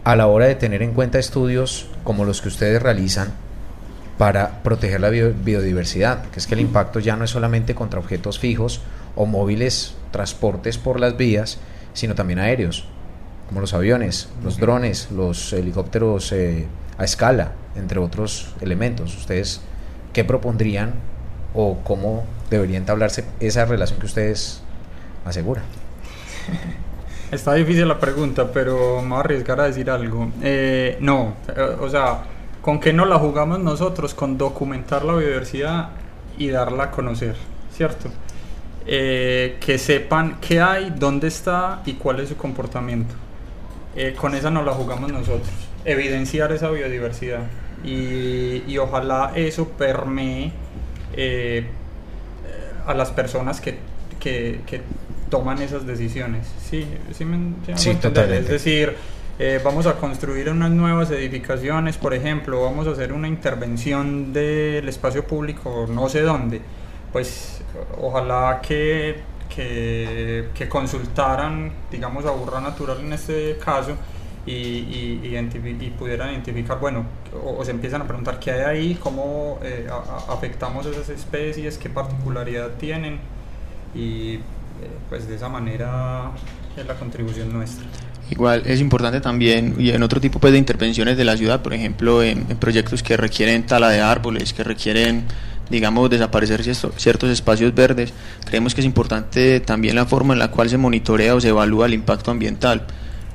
a la hora de tener en cuenta estudios como los que ustedes realizan para proteger la biodiversidad, que es que el impacto ya no es solamente contra objetos fijos o móviles, transportes por las vías, sino también aéreos, como los aviones, los drones, los helicópteros eh, a escala, entre otros elementos. ¿Ustedes qué propondrían o cómo debería entablarse esa relación que ustedes aseguran? Está difícil la pregunta, pero me voy a arriesgar a decir algo. Eh, no, eh, o sea, ¿Con qué no la jugamos nosotros? Con documentar la biodiversidad y darla a conocer, ¿cierto? Eh, que sepan qué hay, dónde está y cuál es su comportamiento. Con esa no la jugamos nosotros, evidenciar esa biodiversidad y, ojalá eso permee a las personas que, que, toman esas decisiones. Sí, sí, me, sí totalmente. Es decir, eh, vamos a construir unas nuevas edificaciones, por ejemplo, vamos a hacer una intervención del espacio público no sé dónde, pues ojalá que, que, consultaran, digamos, a Burra Natural en este caso y, y, pudieran identificar, bueno, o, o se empiezan a preguntar qué hay ahí, cómo eh, a- a- afectamos esas especies, qué particularidad tienen y pues de esa manera es la contribución nuestra. Igual es importante también, y en otro tipo pues, de intervenciones de la ciudad, por ejemplo, en, en proyectos que requieren tala de árboles, que requieren, digamos, desaparecer cierto- ciertos espacios verdes, creemos que es importante también la forma en la cual se monitorea o se evalúa el impacto ambiental.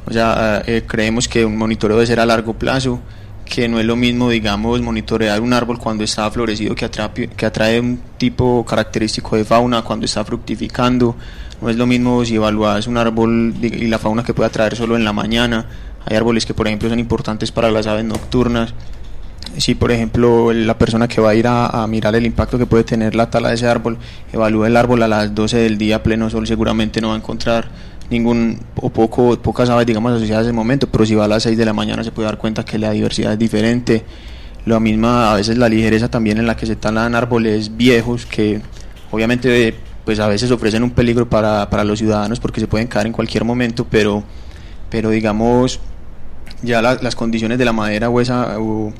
O sea, eh, creemos que un monitoreo debe ser a largo plazo, que no es lo mismo, digamos, monitorear un árbol cuando está florecido que atrae, que atrae un tipo característico de fauna cuando está fructificando. No es lo mismo si evalúas un árbol y la fauna que puede atraer solo en la mañana. Hay árboles que, por ejemplo, son importantes para las aves nocturnas. Si, por ejemplo, la persona que va a ir a, a mirar el impacto que puede tener la tala de ese árbol, evalúa el árbol a las 12 del día pleno sol, seguramente no va a encontrar ningún o poco pocas aves, digamos, asociadas a ese momento, pero si va a las 6 de la mañana se puede dar cuenta que la diversidad es diferente. Lo misma, a veces la ligereza también en la que se talan árboles viejos que obviamente pues a veces ofrecen un peligro para, para los ciudadanos porque se pueden caer en cualquier momento, pero, pero digamos ya la- las condiciones de la madera o esa, o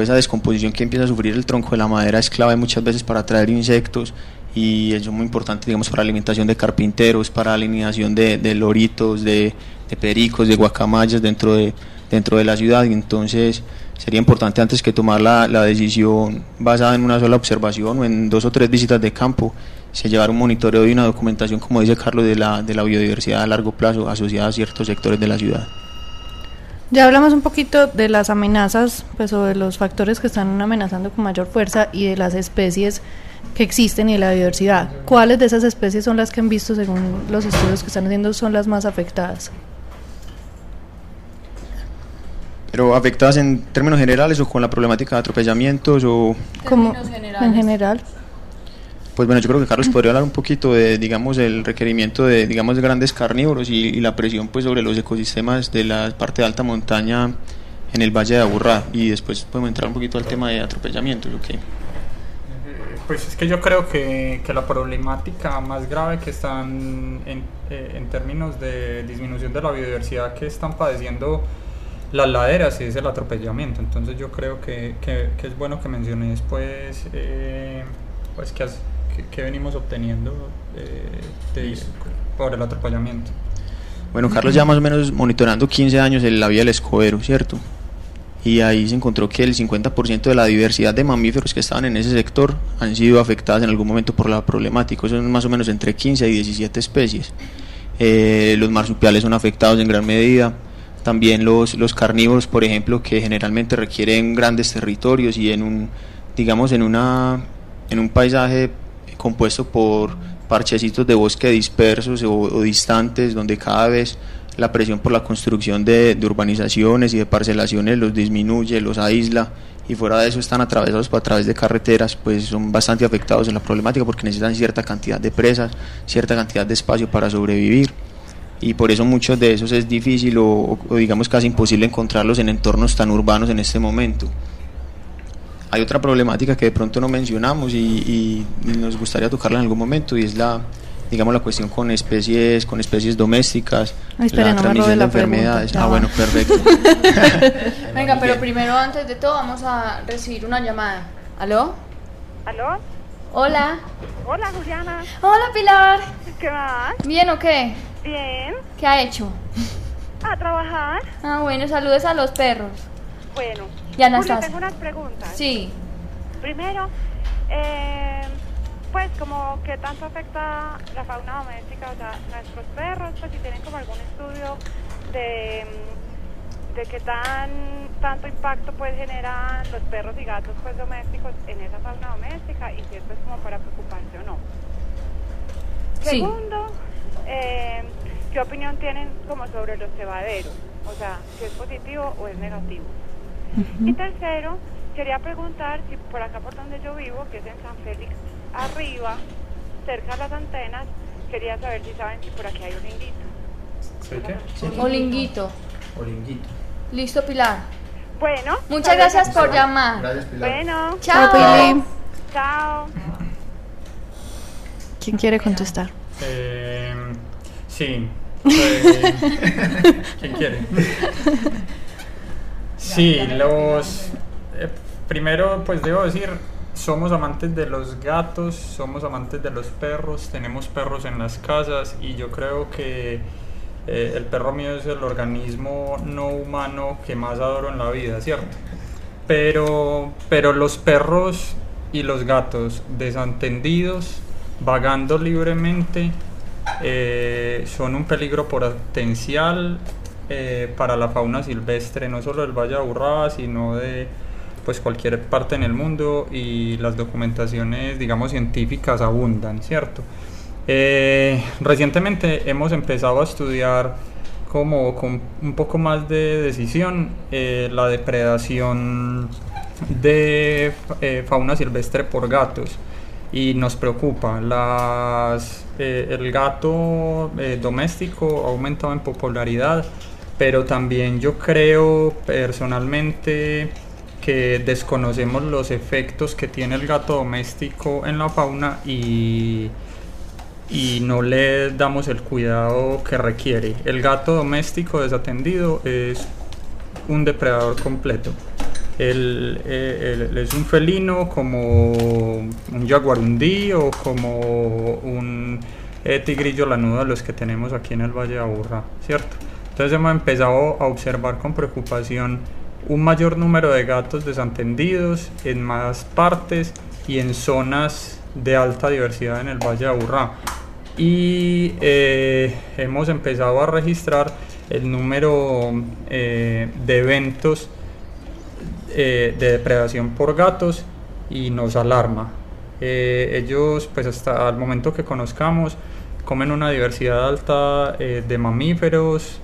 esa descomposición que empieza a sufrir el tronco de la madera es clave muchas veces para atraer insectos y eso es muy importante digamos para alimentación de carpinteros, para la eliminación de, de loritos, de, de pericos, de guacamayas dentro de, dentro de la ciudad y entonces sería importante antes que tomar la, la decisión basada en una sola observación o en dos o tres visitas de campo se llevar un monitoreo y una documentación como dice Carlos de la, de la biodiversidad a largo plazo asociada a ciertos sectores de la ciudad. Ya hablamos un poquito de las amenazas, pues o de los factores que están amenazando con mayor fuerza y de las especies que existen y de la diversidad. ¿Cuáles de esas especies son las que han visto, según los estudios que están haciendo, son las más afectadas? Pero afectadas en términos generales o con la problemática de atropellamientos o Como en general. Pues bueno yo creo que Carlos podría hablar un poquito de digamos el requerimiento de digamos de grandes carnívoros y, y la presión pues sobre los ecosistemas de la parte de alta montaña en el Valle de Aburrá y después podemos entrar un poquito al tema de atropellamientos ok Pues es que yo creo que, que la problemática más grave que están en, eh, en términos de disminución de la biodiversidad que están padeciendo las laderas es el atropellamiento. Entonces yo creo que, que- que es bueno que menciones pues, eh, pues que, has- que- que venimos obteniendo eh, de- por el atropellamiento. Bueno, Carlos ya más o menos monitorando 15 años en la vía del Escobero, ¿cierto? Y ahí se encontró que el 50% de la diversidad de mamíferos que estaban en ese sector han sido afectadas en algún momento por la problemática. Son más o menos entre 15 y 17 especies. Eh, los marsupiales son afectados en gran medida. También los, los carnívoros, por ejemplo, que generalmente requieren grandes territorios y en un, digamos, en una, en un paisaje compuesto por parchecitos de bosque dispersos o, distantes, donde cada vez la presión por la construcción de, urbanizaciones y de parcelaciones los disminuye, los aísla y fuera de eso están atravesados a través de carreteras, pues son bastante afectados en la problemática porque necesitan cierta cantidad de presas, cierta cantidad de espacio para sobrevivir y por eso muchos de esos es difícil o- o digamos casi imposible encontrarlos en entornos tan urbanos en este momento. Hay otra problemática que de pronto no mencionamos y, y- y nos gustaría tocarla en algún momento y es la digamos la cuestión con especies con especies domésticas, Ay, espere, la no transmisión de la pregunta, enfermedades. ya Ah, bueno, perfecto. Venga, pero primero, antes de todo, vamos a recibir una llamada. ¿Aló? ¿Aló? Hola. Hola, Juliana. Hola, Pilar. ¿Qué más? ¿Bien o qué? Bien. ¿Qué ha hecho? ¿A trabajar? Ah, bueno, saludes a los perros. Bueno. Y Anastasia. Julia, tengo unas preguntas. Sí. Primero, eh, pues como que tanto afecta la fauna doméstica, o sea, nuestros perros, pues si tienen como algún estudio de, mm, de qué tan tanto impacto pues generan los perros y gatos pues domésticos en esa fauna doméstica y si esto es como para preocuparse o no. Sí. Segundo, eh, ¿qué opinión tienen como sobre los cebaderos? O sea, si es positivo o es negativo. Y tercero, quería preguntar si por acá por donde yo vivo, que es en San Félix, arriba, cerca de las antenas, quería saber si saben si por aquí hay un linguito. ¿Sí qué? Olinguito. Listo, Pilar. Bueno. Muchas gracias por llamar. Bueno, Chao. Pili. chao. ¿Quién quiere contestar? Eh, sí. Eh, ¿Quién quiere? Sí, los, eh, primero pues debo decir, somos amantes de los gatos, somos amantes de los perros, tenemos perros en las casas y yo creo que eh, el perro mío es el organismo no humano que más adoro en la vida, ¿cierto? Pero, pero los perros y los gatos desentendidos, vagando libremente, eh, son un peligro potencial eh, para la fauna silvestre, no solo del Valle de Aburrá, sino de pues cualquier parte en el mundo y las documentaciones, digamos, científicas abundan, ¿cierto? Eh, recientemente hemos empezado a estudiar como con un poco más de decisión eh, la depredación de eh, fauna silvestre por gatos y nos preocupa. Las, el gato doméstico ha aumentado en popularidad, pero también yo creo personalmente que desconocemos los efectos que tiene el gato doméstico en la fauna y, y no le damos el cuidado que requiere. El gato doméstico desatendido es un depredador completo. Él, es un felino como un jaguarundí o como un eh, tigrillo lanudo de los que tenemos aquí en el Valle de Aburra, ¿cierto? Entonces hemos empezado a observar con preocupación un mayor número de gatos desatendidos en más partes y en zonas de alta diversidad en el Valle de Aburrá. Y eh, hemos empezado a registrar el número eh, de eventos eh, de depredación por gatos y nos alarma. ellos, pues hasta el momento que conozcamos, comen una diversidad alta de mamíferos,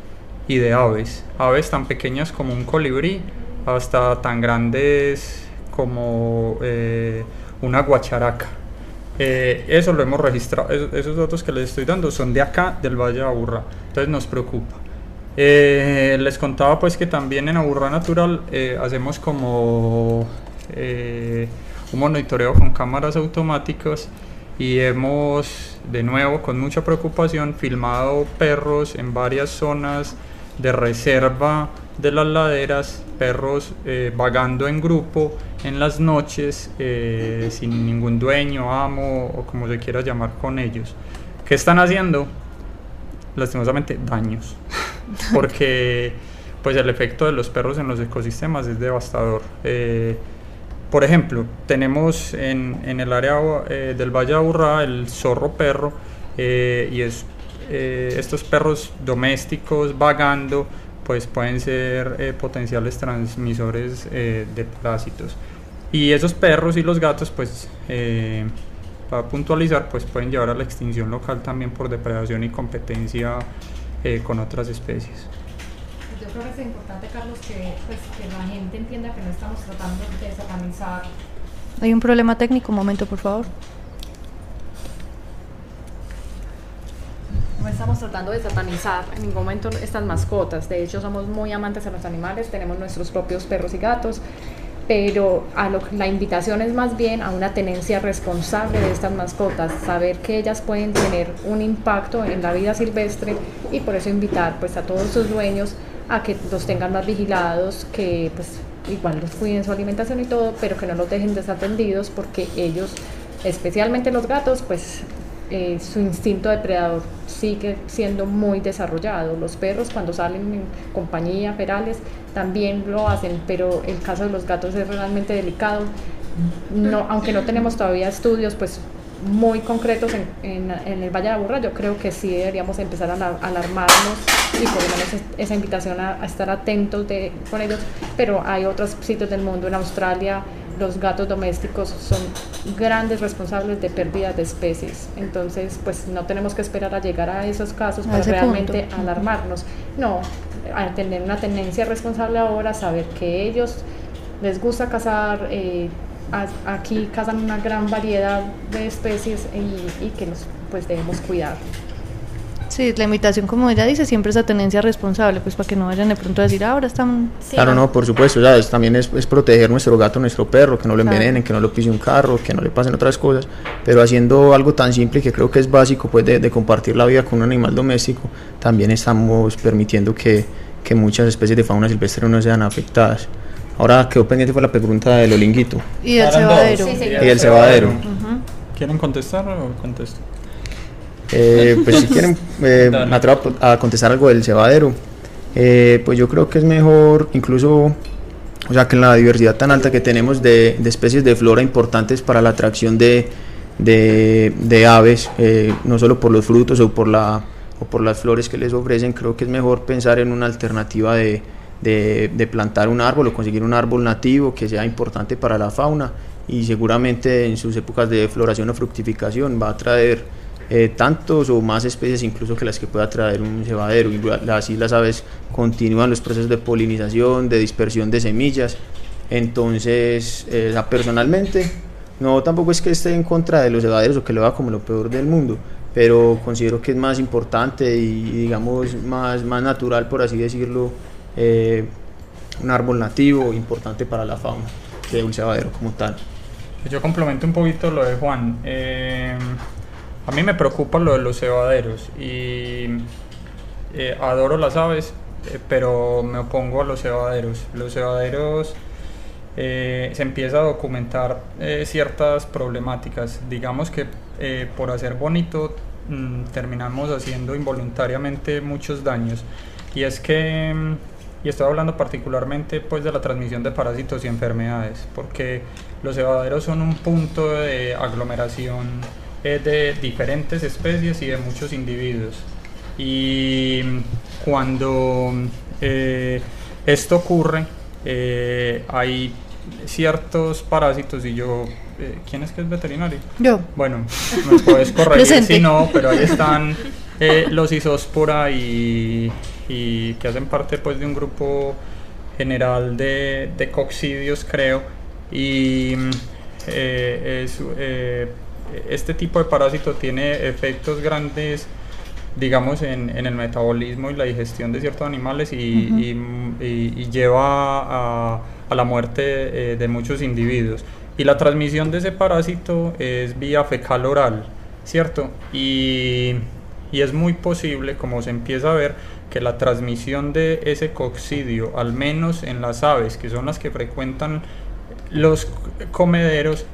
y de aves. Aves tan pequeñas como un colibrí hasta tan grandes como eh, una guacharaca. Eh, eso lo hemos registrado, esos, datos que les estoy dando son de acá, del Valle de Aburrá, entonces nos preocupa. Eh, les contaba pues que también en Aburrá Natural hacemos como un monitoreo con cámaras automáticas y hemos de nuevo con mucha preocupación filmado perros en varias zonas de reserva de las laderas, perros eh, vagando en grupo en las noches eh, sin ningún dueño, amo o como se quiera llamar con ellos. ¿Qué están haciendo? Lastimosamente daños, porque pues el efecto de los perros en los ecosistemas es devastador. Eh, por ejemplo, tenemos en, en el área del Valle de Aburrá el zorro perro y es eh, estos perros domésticos vagando pues pueden ser eh, potenciales transmisores eh, de parásitos. Y esos perros y los gatos pues para puntualizar pues pueden llevar a la extinción local también por depredación y competencia con otras especies. Yo creo que es importante Carlos que, pues, que la gente entienda que no estamos tratando de satanizar. Hay un problema técnico un momento por favor No estamos tratando de satanizar en ningún momento estas mascotas. De hecho, somos muy amantes de los animales, tenemos nuestros propios perros y gatos, pero a la invitación es más bien a una tenencia responsable de estas mascotas, saber que ellas pueden tener un impacto en la vida silvestre y por eso invitar pues a todos sus dueños a que los tengan más vigilados, que pues igual los cuiden su alimentación y todo, pero que no los dejen desatendidos porque ellos, especialmente los gatos, pues eh, su instinto depredador sigue siendo muy desarrollado. Los perros cuando salen en compañía, perales, también lo hacen, pero el caso de los gatos es realmente delicado. No, aunque no tenemos todavía estudios pues muy concretos en, el Valle de Aburra, yo creo que sí deberíamos empezar a, alarmarnos y por lo menos esa invitación a, estar atentos de, con ellos, pero hay otros sitios del mundo, en Australia, los gatos domésticos son grandes responsables de pérdidas de especies. Entonces, pues no tenemos que esperar a llegar a esos casos para realmente alarmarnos. No, tener una tendencia responsable ahora, saber que ellos les gusta cazar, eh, aquí cazan una gran variedad de especies y, y que los pues debemos cuidar. Sí, la invitación, como ella dice, siempre es a tenencia responsable, pues para que no vayan de pronto a decir, ah, ahora están... claro, no, por supuesto, ¿sabes? también es, proteger nuestro gato, nuestro perro, que no lo envenenen, que no lo pise un carro, que no le pasen otras cosas, pero haciendo algo tan simple que creo que es básico, pues de, compartir la vida con un animal doméstico, también estamos permitiendo que, que muchas especies de fauna silvestre no sean afectadas. Ahora quedó pendiente fue la pregunta del olinguito. Y del cebadero. Sí, Y el cebadero. ¿Quieren contestar o contesto? Eh, pues si quieren, eh, me atrevo a contestar algo del cebadero. Eh, pues yo creo que es mejor, incluso, o sea, que en la diversidad tan alta que tenemos de, de especies de flora importantes para la atracción de, de, de aves, eh, no solo por los frutos o por, la, o por las flores que les ofrecen, creo que es mejor pensar en una alternativa de, de, de plantar un árbol o conseguir un árbol nativo que sea importante para la fauna y seguramente en sus épocas de floración o fructificación va a traer eh, tantos o más especies incluso que las que pueda traer un cebadero. Y así las aves continúan los procesos de polinización, de dispersión de semillas. Entonces, eh, personalmente, no tampoco es que esté en contra de los cebaderos o que lo vea como lo peor del mundo, pero considero que es más importante y digamos más, más natural, por así decirlo, eh, un árbol nativo importante para la fauna que un cebadero como tal. Yo complemento un poquito lo de Juan. Eh, a mí me preocupa lo de los cebaderos y eh, adoro las aves, eh, pero me opongo a los cebaderos. Los cebaderos eh, se empieza a documentar ciertas problemáticas. Digamos que por hacer bonito mm, terminamos haciendo involuntariamente muchos daños. Y es que, mm, y estoy hablando particularmente pues de la transmisión de parásitos y enfermedades, porque los cebaderos son un punto de aglomeración eh, de diferentes especies y de muchos individuos. Y cuando eh, esto ocurre, eh, hay ciertos parásitos y yo, eh, ¿quién es que es veterinario? Yo. Bueno, me puedes corregir si no, pero ahí están eh, los isóspora y, y que hacen parte pues de un grupo general de, de coccidios, creo. Y es, este tipo de parásito tiene efectos grandes digamos, en, en el metabolismo y la digestión de ciertos animales y, y, y- y lleva a, a la muerte eh, de muchos individuos. Y la transmisión de ese parásito es vía fecal oral, ¿cierto? Y, y es muy posible, como se empieza a ver, que la transmisión de ese coccidio, al menos en las aves, que son las que frecuentan los comederos,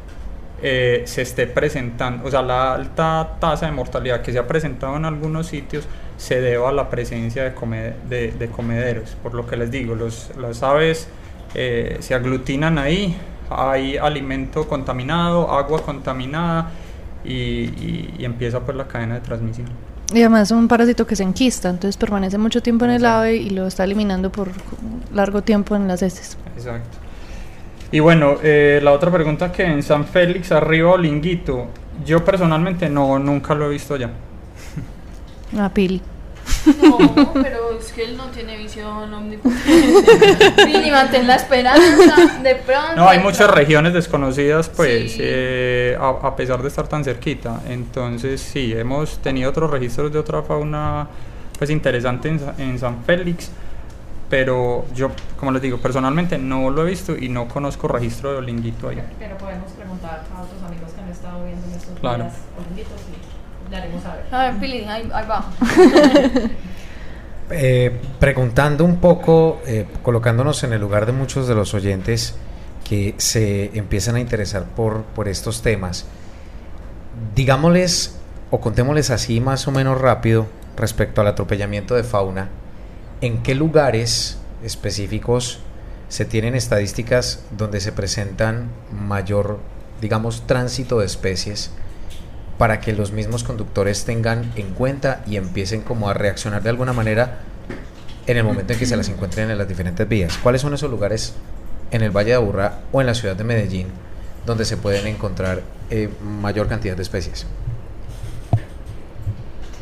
eh, se esté presentando, o sea, la alta tasa de mortalidad que se ha presentado en algunos sitios se deba a la presencia de, come- de- de comederos. Por lo que les digo, los, las aves eh, se aglutinan ahí, hay alimento contaminado, agua contaminada y, y- y empieza pues la cadena de transmisión. Y además es un parásito que se enquista, entonces permanece mucho tiempo en el Exacto. ave y lo está eliminando por largo tiempo en las heces. Exacto. Y bueno, eh, la otra pregunta que en San Félix, arriba Olinguito, yo personalmente no, nunca lo he visto allá. Una pili. No, pero es que él no tiene visión omnipotente. Mantén la esperanza. De pronto. No, hay muchas regiones desconocidas, pues, Sí. eh, a, a pesar de estar tan cerquita. Entonces, sí, hemos tenido otros registros de otra fauna, pues, interesante en, Sa- en San Félix. Pero yo, como les digo, personalmente no lo he visto y no conozco registro de Olinguito ahí. Pero podemos preguntar a otros amigos que han estado viendo en estos Claro. días olinguitos y le haremos saber. A ver, Pili, ahí, ahí va. Eh, preguntando un poco, eh, colocándonos en el lugar de muchos de los oyentes que se empiezan a interesar por, por estos temas, digámosles o contémosles así más o menos rápido respecto al atropellamiento de fauna, en qué lugares específicos se tienen estadísticas donde se presentan mayor, digamos, tránsito de especies para que los mismos conductores tengan en cuenta y empiecen como a reaccionar de alguna manera en el momento en que se las encuentren en las diferentes vías. ¿Cuáles son esos lugares en el Valle de Aburrá o en la ciudad de Medellín donde se pueden encontrar eh, mayor cantidad de especies?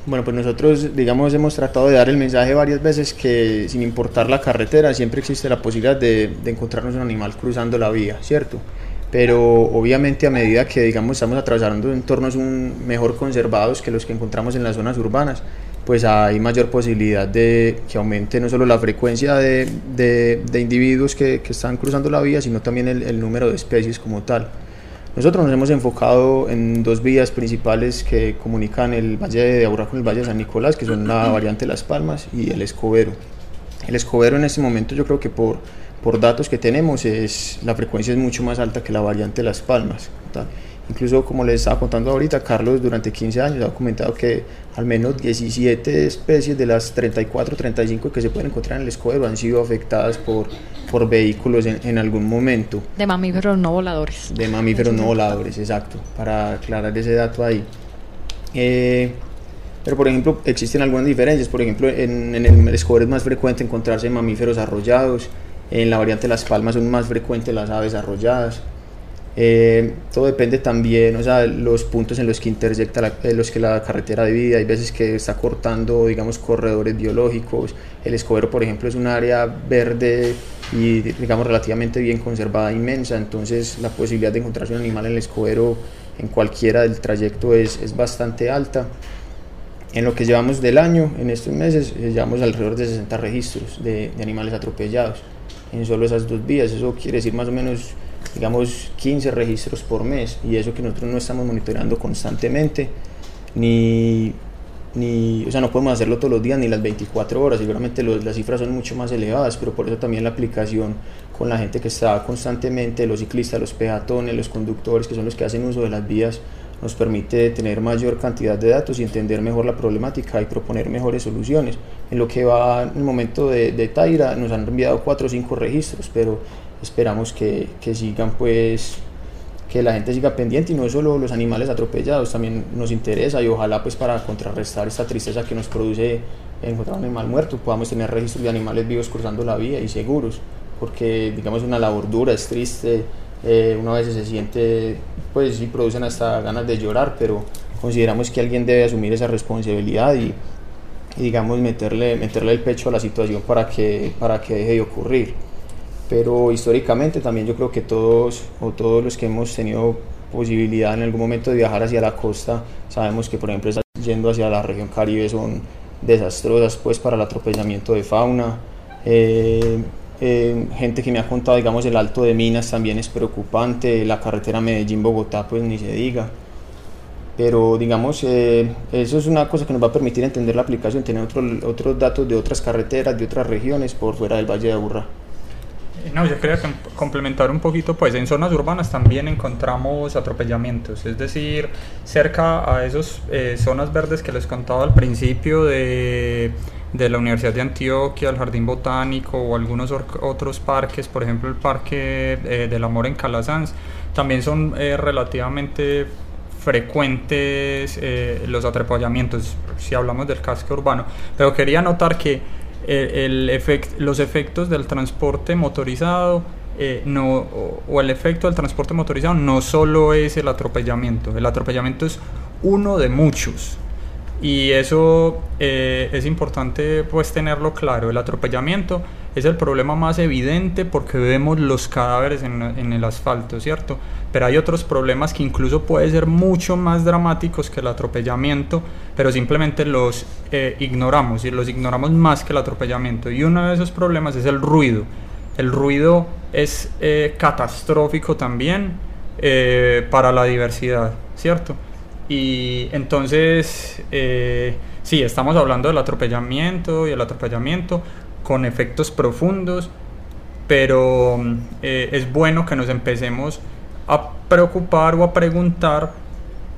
Bueno, pues nosotros, digamos, hemos tratado de dar el mensaje varias veces que sin importar la carretera, siempre existe la posibilidad de, encontrarnos un animal cruzando la vía, ¿cierto? Pero obviamente a medida que, digamos, estamos atravesando entornos un, mejor conservados que los que encontramos en las zonas urbanas, pues hay mayor posibilidad de que aumente no solo la frecuencia de, individuos que, están cruzando la vía, sino también el número de especies como tal. Nosotros nos hemos enfocado en dos vías principales que comunican el Valle de Aburrá con el Valle de San Nicolás, que son la variante Las Palmas y el Escobero. El Escobero en este momento yo creo que por, por datos que tenemos, es, la frecuencia es mucho más alta que la variante Las Palmas. Incluso, como les estaba contando ahorita, Carlos durante 15 años ha comentado que al menos 17 especies de las 34, 35 que se pueden encontrar en el escuadro han sido afectadas por, por vehículos en, en algún momento. De mamíferos no voladores. De mamíferos no voladores, exacto, para aclarar ese dato ahí. Eh, pero, por ejemplo, existen algunas diferencias. Por ejemplo, en, en el escobar es más frecuente encontrarse mamíferos arrollados. En la variante de Las Palmas son más frecuentes las aves arrolladas. Eh, todo depende también, o sea, los puntos en los que intersecta la, en los que la carretera divide. Hay veces que está cortando, digamos, corredores biológicos. El escobero, por ejemplo, es un área verde y, digamos, relativamente bien conservada, inmensa. Entonces, la posibilidad de encontrarse un animal en el escobero en cualquiera del trayecto es, es bastante alta. En lo que llevamos del año, en estos meses, eh, llevamos alrededor de 60 registros de, de animales atropellados en solo esas dos vías. Eso quiere decir más o menos, digamos, 15 registros por mes. Y eso que nosotros no estamos monitoreando constantemente, ni, ni, o sea, no podemos hacerlo todos los días ni las 24 horas. Seguramente los, las cifras son mucho más elevadas, pero por eso también la aplicación con la gente que está constantemente, los ciclistas, los peatones, los conductores, que son los que hacen uso de las vías, nos permite tener mayor cantidad de datos y entender mejor la problemática y proponer mejores soluciones. En lo que va en el momento de, de Taira nos han enviado 4 o 5 registros, pero esperamos que, que sigan pues que la gente siga pendiente y no solo los animales atropellados, también nos interesa y ojalá pues para contrarrestar esta tristeza que nos produce encontrar un animal muerto, podamos tener registros de animales vivos cruzando la vía y seguros, porque digamos una labor dura, es triste, eh, una vez se siente, pues sí producen hasta ganas de llorar, pero consideramos que alguien debe asumir esa responsabilidad y, y digamos meterle, meterle el pecho a la situación para que, para que deje de ocurrir pero históricamente también yo creo que todos o todos los que hemos tenido posibilidad en algún momento de viajar hacia la costa, sabemos que por ejemplo yendo hacia la región caribe son desastrosas pues para el atropellamiento de fauna. Eh, eh, gente que me ha contado, digamos, el Alto de Minas también es preocupante, la carretera Medellín-Bogotá pues ni se diga. Pero digamos, eh, eso es una cosa que nos va a permitir entender la aplicación, tener otro, otros datos de otras carreteras, de otras regiones por fuera del Valle de Aburrá. No, yo quería com- complementar un poquito, pues en zonas urbanas también encontramos atropellamientos, es decir, cerca a esas zonas verdes que les contaba al principio de, de la Universidad de Antioquia, el Jardín Botánico o algunos otros parques, por ejemplo el Parque eh, del Amor en Calasanz, también son eh, relativamente frecuentes eh, los atropellamientos, si hablamos del casco urbano, pero quería notar que eh, el efect- los efectos del transporte motorizado eh, no, o, o el efecto del transporte motorizado no solo es el atropellamiento, el atropellamiento es uno de muchos. Y eso eh, es importante pues tenerlo claro. El atropellamiento es el problema más evidente porque vemos los cadáveres en, en el asfalto, ¿cierto? Pero hay otros problemas que incluso pueden ser mucho más dramáticos que el atropellamiento, pero simplemente los eh, ignoramos y los ignoramos más que el atropellamiento. Y uno de esos problemas es el ruido. El ruido es eh, catastrófico también para la diversidad, ¿cierto? Y entonces, eh, sí, estamos hablando del atropellamiento y el atropellamiento con efectos profundos, pero eh, es bueno que nos empecemos a preocupar o a preguntar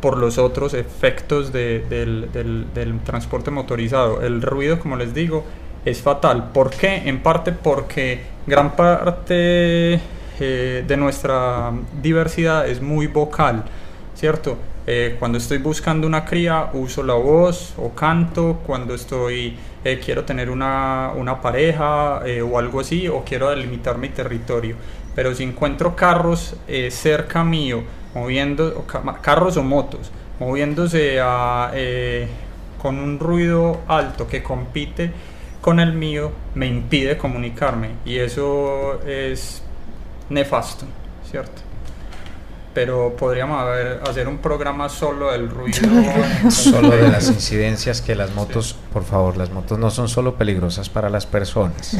por los otros efectos de- del transporte motorizado. El ruido, como les digo, es fatal. ¿Por qué? En parte porque gran parte eh, de nuestra diversidad es muy vocal, ¿cierto? Eh, cuando estoy buscando una cría uso la voz o canto, cuando estoy eh, quiero tener una, una pareja eh, o algo así o quiero delimitar mi territorio. Pero si encuentro carros eh, cerca mío, moviendo, o ca- carros o motos, moviéndose eh, con un ruido alto que compite con el mío, me impide comunicarme y eso es nefasto, ¿cierto? Pero podríamos haber- hacer un programa solo del ruido. Solo de las incidencias que las motos, por favor, las motos no son solo peligrosas para las personas.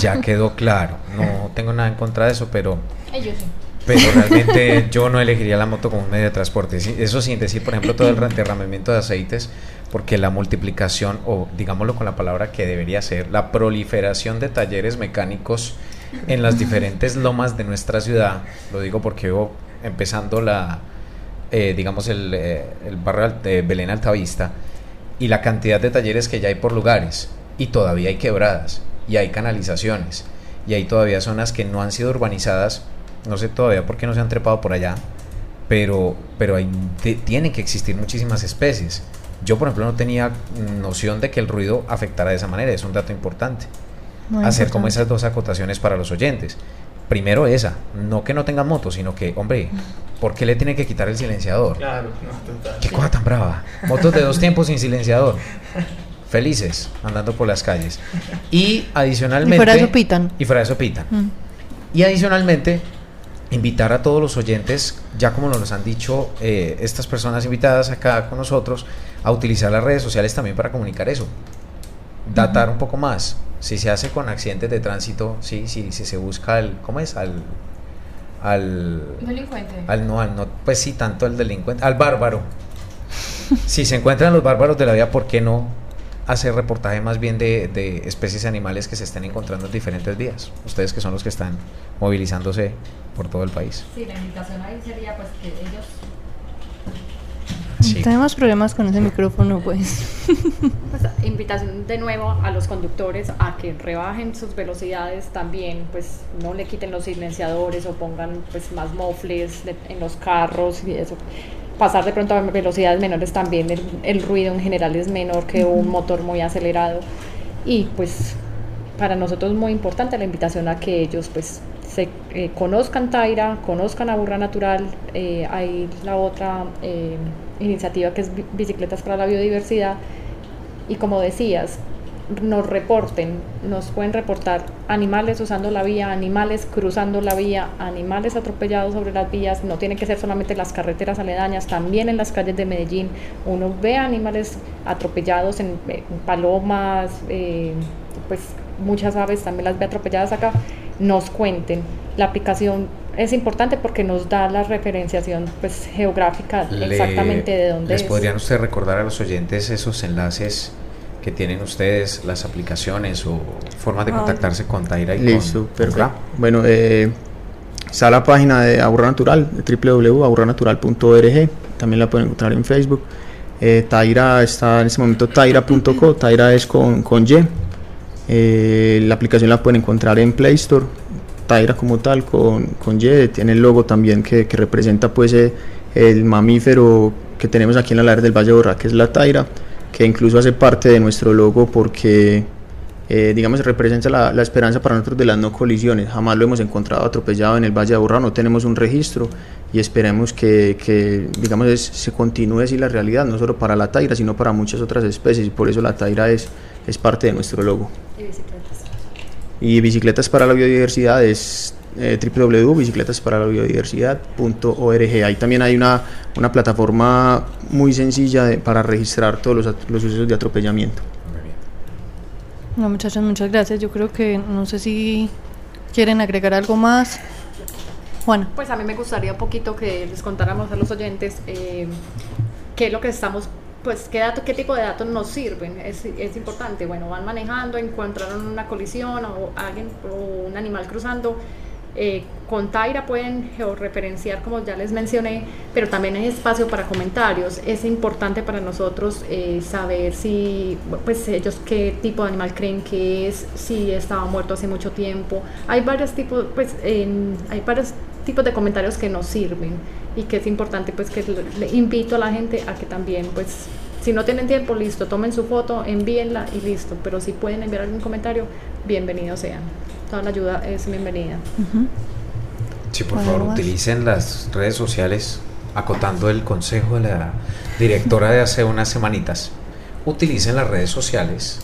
Ya quedó claro. No tengo nada en contra de eso, pero Ellos sí. pero realmente yo no elegiría la moto como un medio de transporte. Eso sin decir, por ejemplo, todo el derramamiento de aceites, porque la multiplicación, o digámoslo con la palabra que debería ser, la proliferación de talleres mecánicos en las diferentes lomas de nuestra ciudad. Lo digo porque yo, empezando la, eh, digamos, el, eh, el barrio de Belén Altavista y la cantidad de talleres que ya hay por lugares. Y todavía hay quebradas, y hay canalizaciones, y hay todavía zonas que no han sido urbanizadas. No sé todavía por qué no se han trepado por allá, pero, pero hay, tienen que existir muchísimas especies. Yo, por ejemplo, no tenía noción de que el ruido afectara de esa manera, es un dato importante. Muy Hacer como esas dos acotaciones para los oyentes. Primero esa, no que no tengan moto, sino que, hombre, ¿por qué le tiene que quitar el silenciador? Claro, no, total. Qué cosa tan brava. Motos de dos tiempos sin silenciador. Felices, andando por las calles. Y adicionalmente... Y fuera de eso pitan. Y fuera de eso pitan. Mm. Y adicionalmente, invitar a todos los oyentes, ya como nos han dicho eh, estas personas invitadas acá con nosotros, a utilizar las redes sociales también para comunicar eso. Datar un poco más. Si se hace con accidentes de tránsito, sí, sí, si se busca al, ¿cómo es? Al, al, Delincuente. al no, al no, pues sí, tanto al delincuente, al bárbaro. si se encuentran los bárbaros de la vida, ¿por qué no hacer reportaje más bien de, de especies animales que se estén encontrando en diferentes vías? Ustedes que son los que están movilizándose por todo el país. Sí, la invitación ahí sería pues que ellos Sí. Tenemos problemas con ese micrófono, pues. Pues, invitación de nuevo a los conductores a que rebajen sus velocidades también, pues no le quiten los silenciadores o pongan pues más mofles de- en los carros y eso. Pasar de pronto a velocidades menores también, el, el ruido en general es menor que un motor muy acelerado y pues para nosotros es muy importante la invitación a que ellos pues se eh, conozcan Taira, conozcan a Burra Natural, eh, hay la otra eh, iniciativa que es Bi- Bicicletas para la Biodiversidad y como decías, nos reporten, nos pueden reportar animales usando la vía, animales cruzando la vía, animales atropellados sobre las vías, no tienen que ser solamente las carreteras aledañas, también en las calles de Medellín uno ve animales atropellados en, en palomas, eh, pues muchas aves también las ve atropelladas acá, nos cuenten. La aplicación es importante porque nos da la referenciación pues geográfica Le- exactamente de dónde ¿Les es. podrían ustedes recordar a los oyentes esos enlaces que tienen ustedes, las aplicaciones o formas de Ah. contactarse con Taira y Listo, con? Bueno, eh, está la página de Aburra Natural, www.aburranatural.org, también la pueden encontrar en Facebook. Eh, Taira está en este momento taira.co, Taira es con, con Y. Eh, la aplicación la pueden encontrar en Play Store, Taira como tal, con, con Y, tiene el logo también que, que representa pues eh, el mamífero que tenemos aquí en la ladera del Valle de Borra, que es la Taira, que incluso hace parte de nuestro logo porque eh, digamos, representa la, esperanza para nosotros de las no colisiones. Jamás lo hemos encontrado atropellado en el Valle de Aburrá, no tenemos un registro y esperemos que, que, digamos, es- se continúe así la realidad, no solo para la taira, sino para muchas otras especies y por eso la taira es, es parte de nuestro logo. Y Bicicletas para la Biodiversidad es eh, www.bicicletasparalabiodiversidad.org. Ahí también hay una, una plataforma muy sencilla de- para registrar todos los, los sucesos de atropellamiento. Muy bien. No, muchachos, muchas gracias. Yo creo que no sé si quieren agregar algo más. Juana. Pues a mí me gustaría un poquito que les contáramos a los oyentes eh, qué es lo que estamos, pues qué, dato, qué tipo de datos nos sirven. Es, es importante. Bueno, van manejando, encontraron una colisión o alguien o un animal cruzando. Eh, con Taira pueden georreferenciar, como ya les mencioné, pero también hay espacio para comentarios. Es importante para nosotros eh, saber si, pues ellos qué tipo de animal creen que es, si estaba muerto hace mucho tiempo. Hay varios tipos, pues hay varios tipos de comentarios que nos sirven y que es importante, pues que le invito a la gente a que también, pues si no tienen tiempo, listo, tomen su foto, envíenla y listo. Pero si pueden enviar algún comentario, bienvenidos sean. Toda la ayuda es bienvenida. Sí, por ¿Algo favor, más? utilicen las redes sociales, acotando el consejo de la directora de hace unas semanitas. Utilicen las redes sociales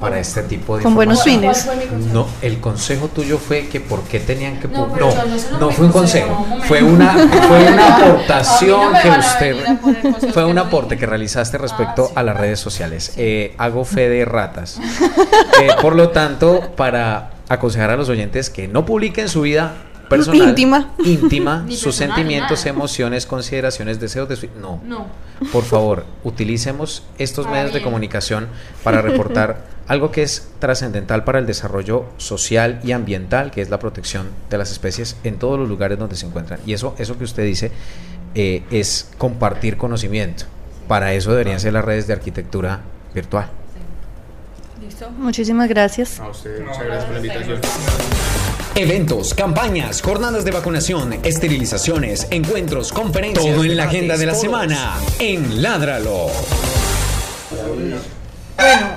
para este tipo de Con buenos fines. No, el consejo tuyo fue que por qué tenían que No, no, no fue un consejo, consejo, un momento. fue una fue una aportación no que usted fue un aporte que realizaste respecto Ah, sí. a las redes sociales. Eh, hago fe de ratas. Eh, por lo tanto, para aconsejar a los oyentes que no publiquen su vida personal, Íntima. sus personal, sentimientos, nada. emociones, consideraciones, deseos de su... No. No. Por favor, utilicemos estos Para medios de comunicación para reportar algo que es trascendental para el desarrollo social y ambiental, que es la protección de las especies en todos los lugares donde se encuentran. Y eso, eso que usted dice eh, es compartir conocimiento. Para eso deberían ser las redes de arquitectura virtual. ¿Listo? Muchísimas gracias. A usted, muchas gracias por la invitación. Eventos, campañas, jornadas de vacunación, esterilizaciones, encuentros, conferencias. Todo en la agenda de la semana en Ládralo. Bueno,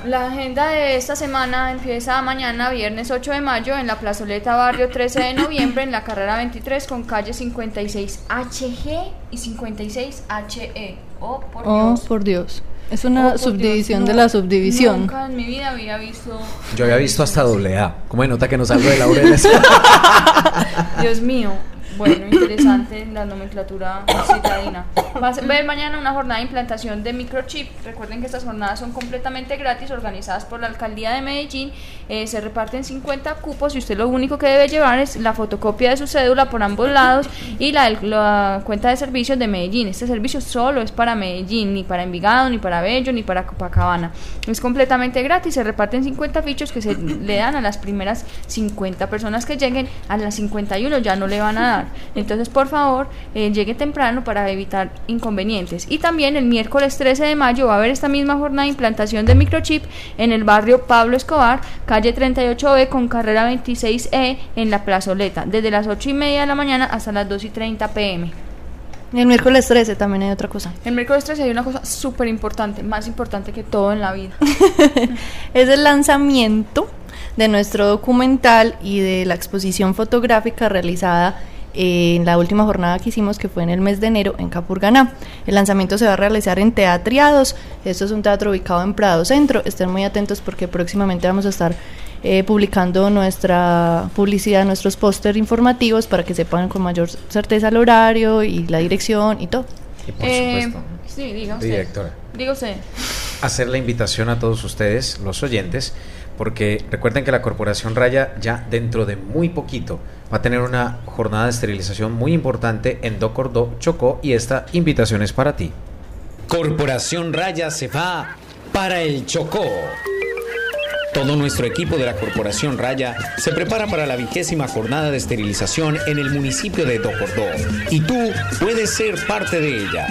la agenda de esta semana empieza mañana, viernes 8 de mayo, en la plazoleta Barrio 13 de noviembre, en la carrera 23, con calle 56HG y 56HE. Oh, por Oh, Dios. por Dios. Es una subdivisión Dios, de la subdivisión. Nunca en mi vida había visto. Yo había visto hasta doble A. ¿Cómo nota que no salgo de laureles? Dios mío. Bueno, interesante la nomenclatura citadina. Va a ver mañana una jornada de implantación de microchip. Recuerden que estas jornadas son completamente gratis, organizadas por la alcaldía de Medellín. Eh, se reparten 50 cupos y usted lo único que debe llevar es la fotocopia de su cédula por ambos lados y la, la cuenta de servicios de Medellín. Este servicio solo es para Medellín, ni para Envigado, ni para Bello, ni para Copacabana. Es completamente gratis. Se reparten 50 fichos que se le dan a las primeras 50 personas que lleguen. A las 51 ya no le van a dar. Entonces, por favor, eh, llegue temprano para evitar inconvenientes. Y también el miércoles 13 de mayo va a haber esta misma jornada de implantación de microchip en el barrio Pablo Escobar, calle 38B con carrera 26E en la plazoleta, desde las 8 y media de la mañana hasta las 2 y 30 pm. El miércoles 13 también hay otra cosa. El miércoles 13 hay una cosa súper importante, más importante que todo en la vida. es el lanzamiento de nuestro documental y de la exposición fotográfica realizada en la última jornada que hicimos, que fue en el mes de enero en Capurganá. El lanzamiento se va a realizar en Teatriados. Esto es un teatro ubicado en Prado Centro. Estén muy atentos porque próximamente vamos a estar eh, publicando nuestra publicidad, nuestros póster informativos para que sepan con mayor certeza el horario y la dirección y todo. Y por Eh, supuesto, sí, diga usted. directora. Usted. hacer la invitación a todos ustedes, los oyentes, porque recuerden que la Corporación Raya ya dentro de muy poquito va a tener una jornada de esterilización muy importante en Docordó, Chocó, y esta invitación es para ti. Corporación Raya se va para el Chocó. Todo nuestro equipo de la Corporación Raya se prepara para la vigésima jornada de esterilización en el municipio de Docordó. Y tú puedes ser parte de ella.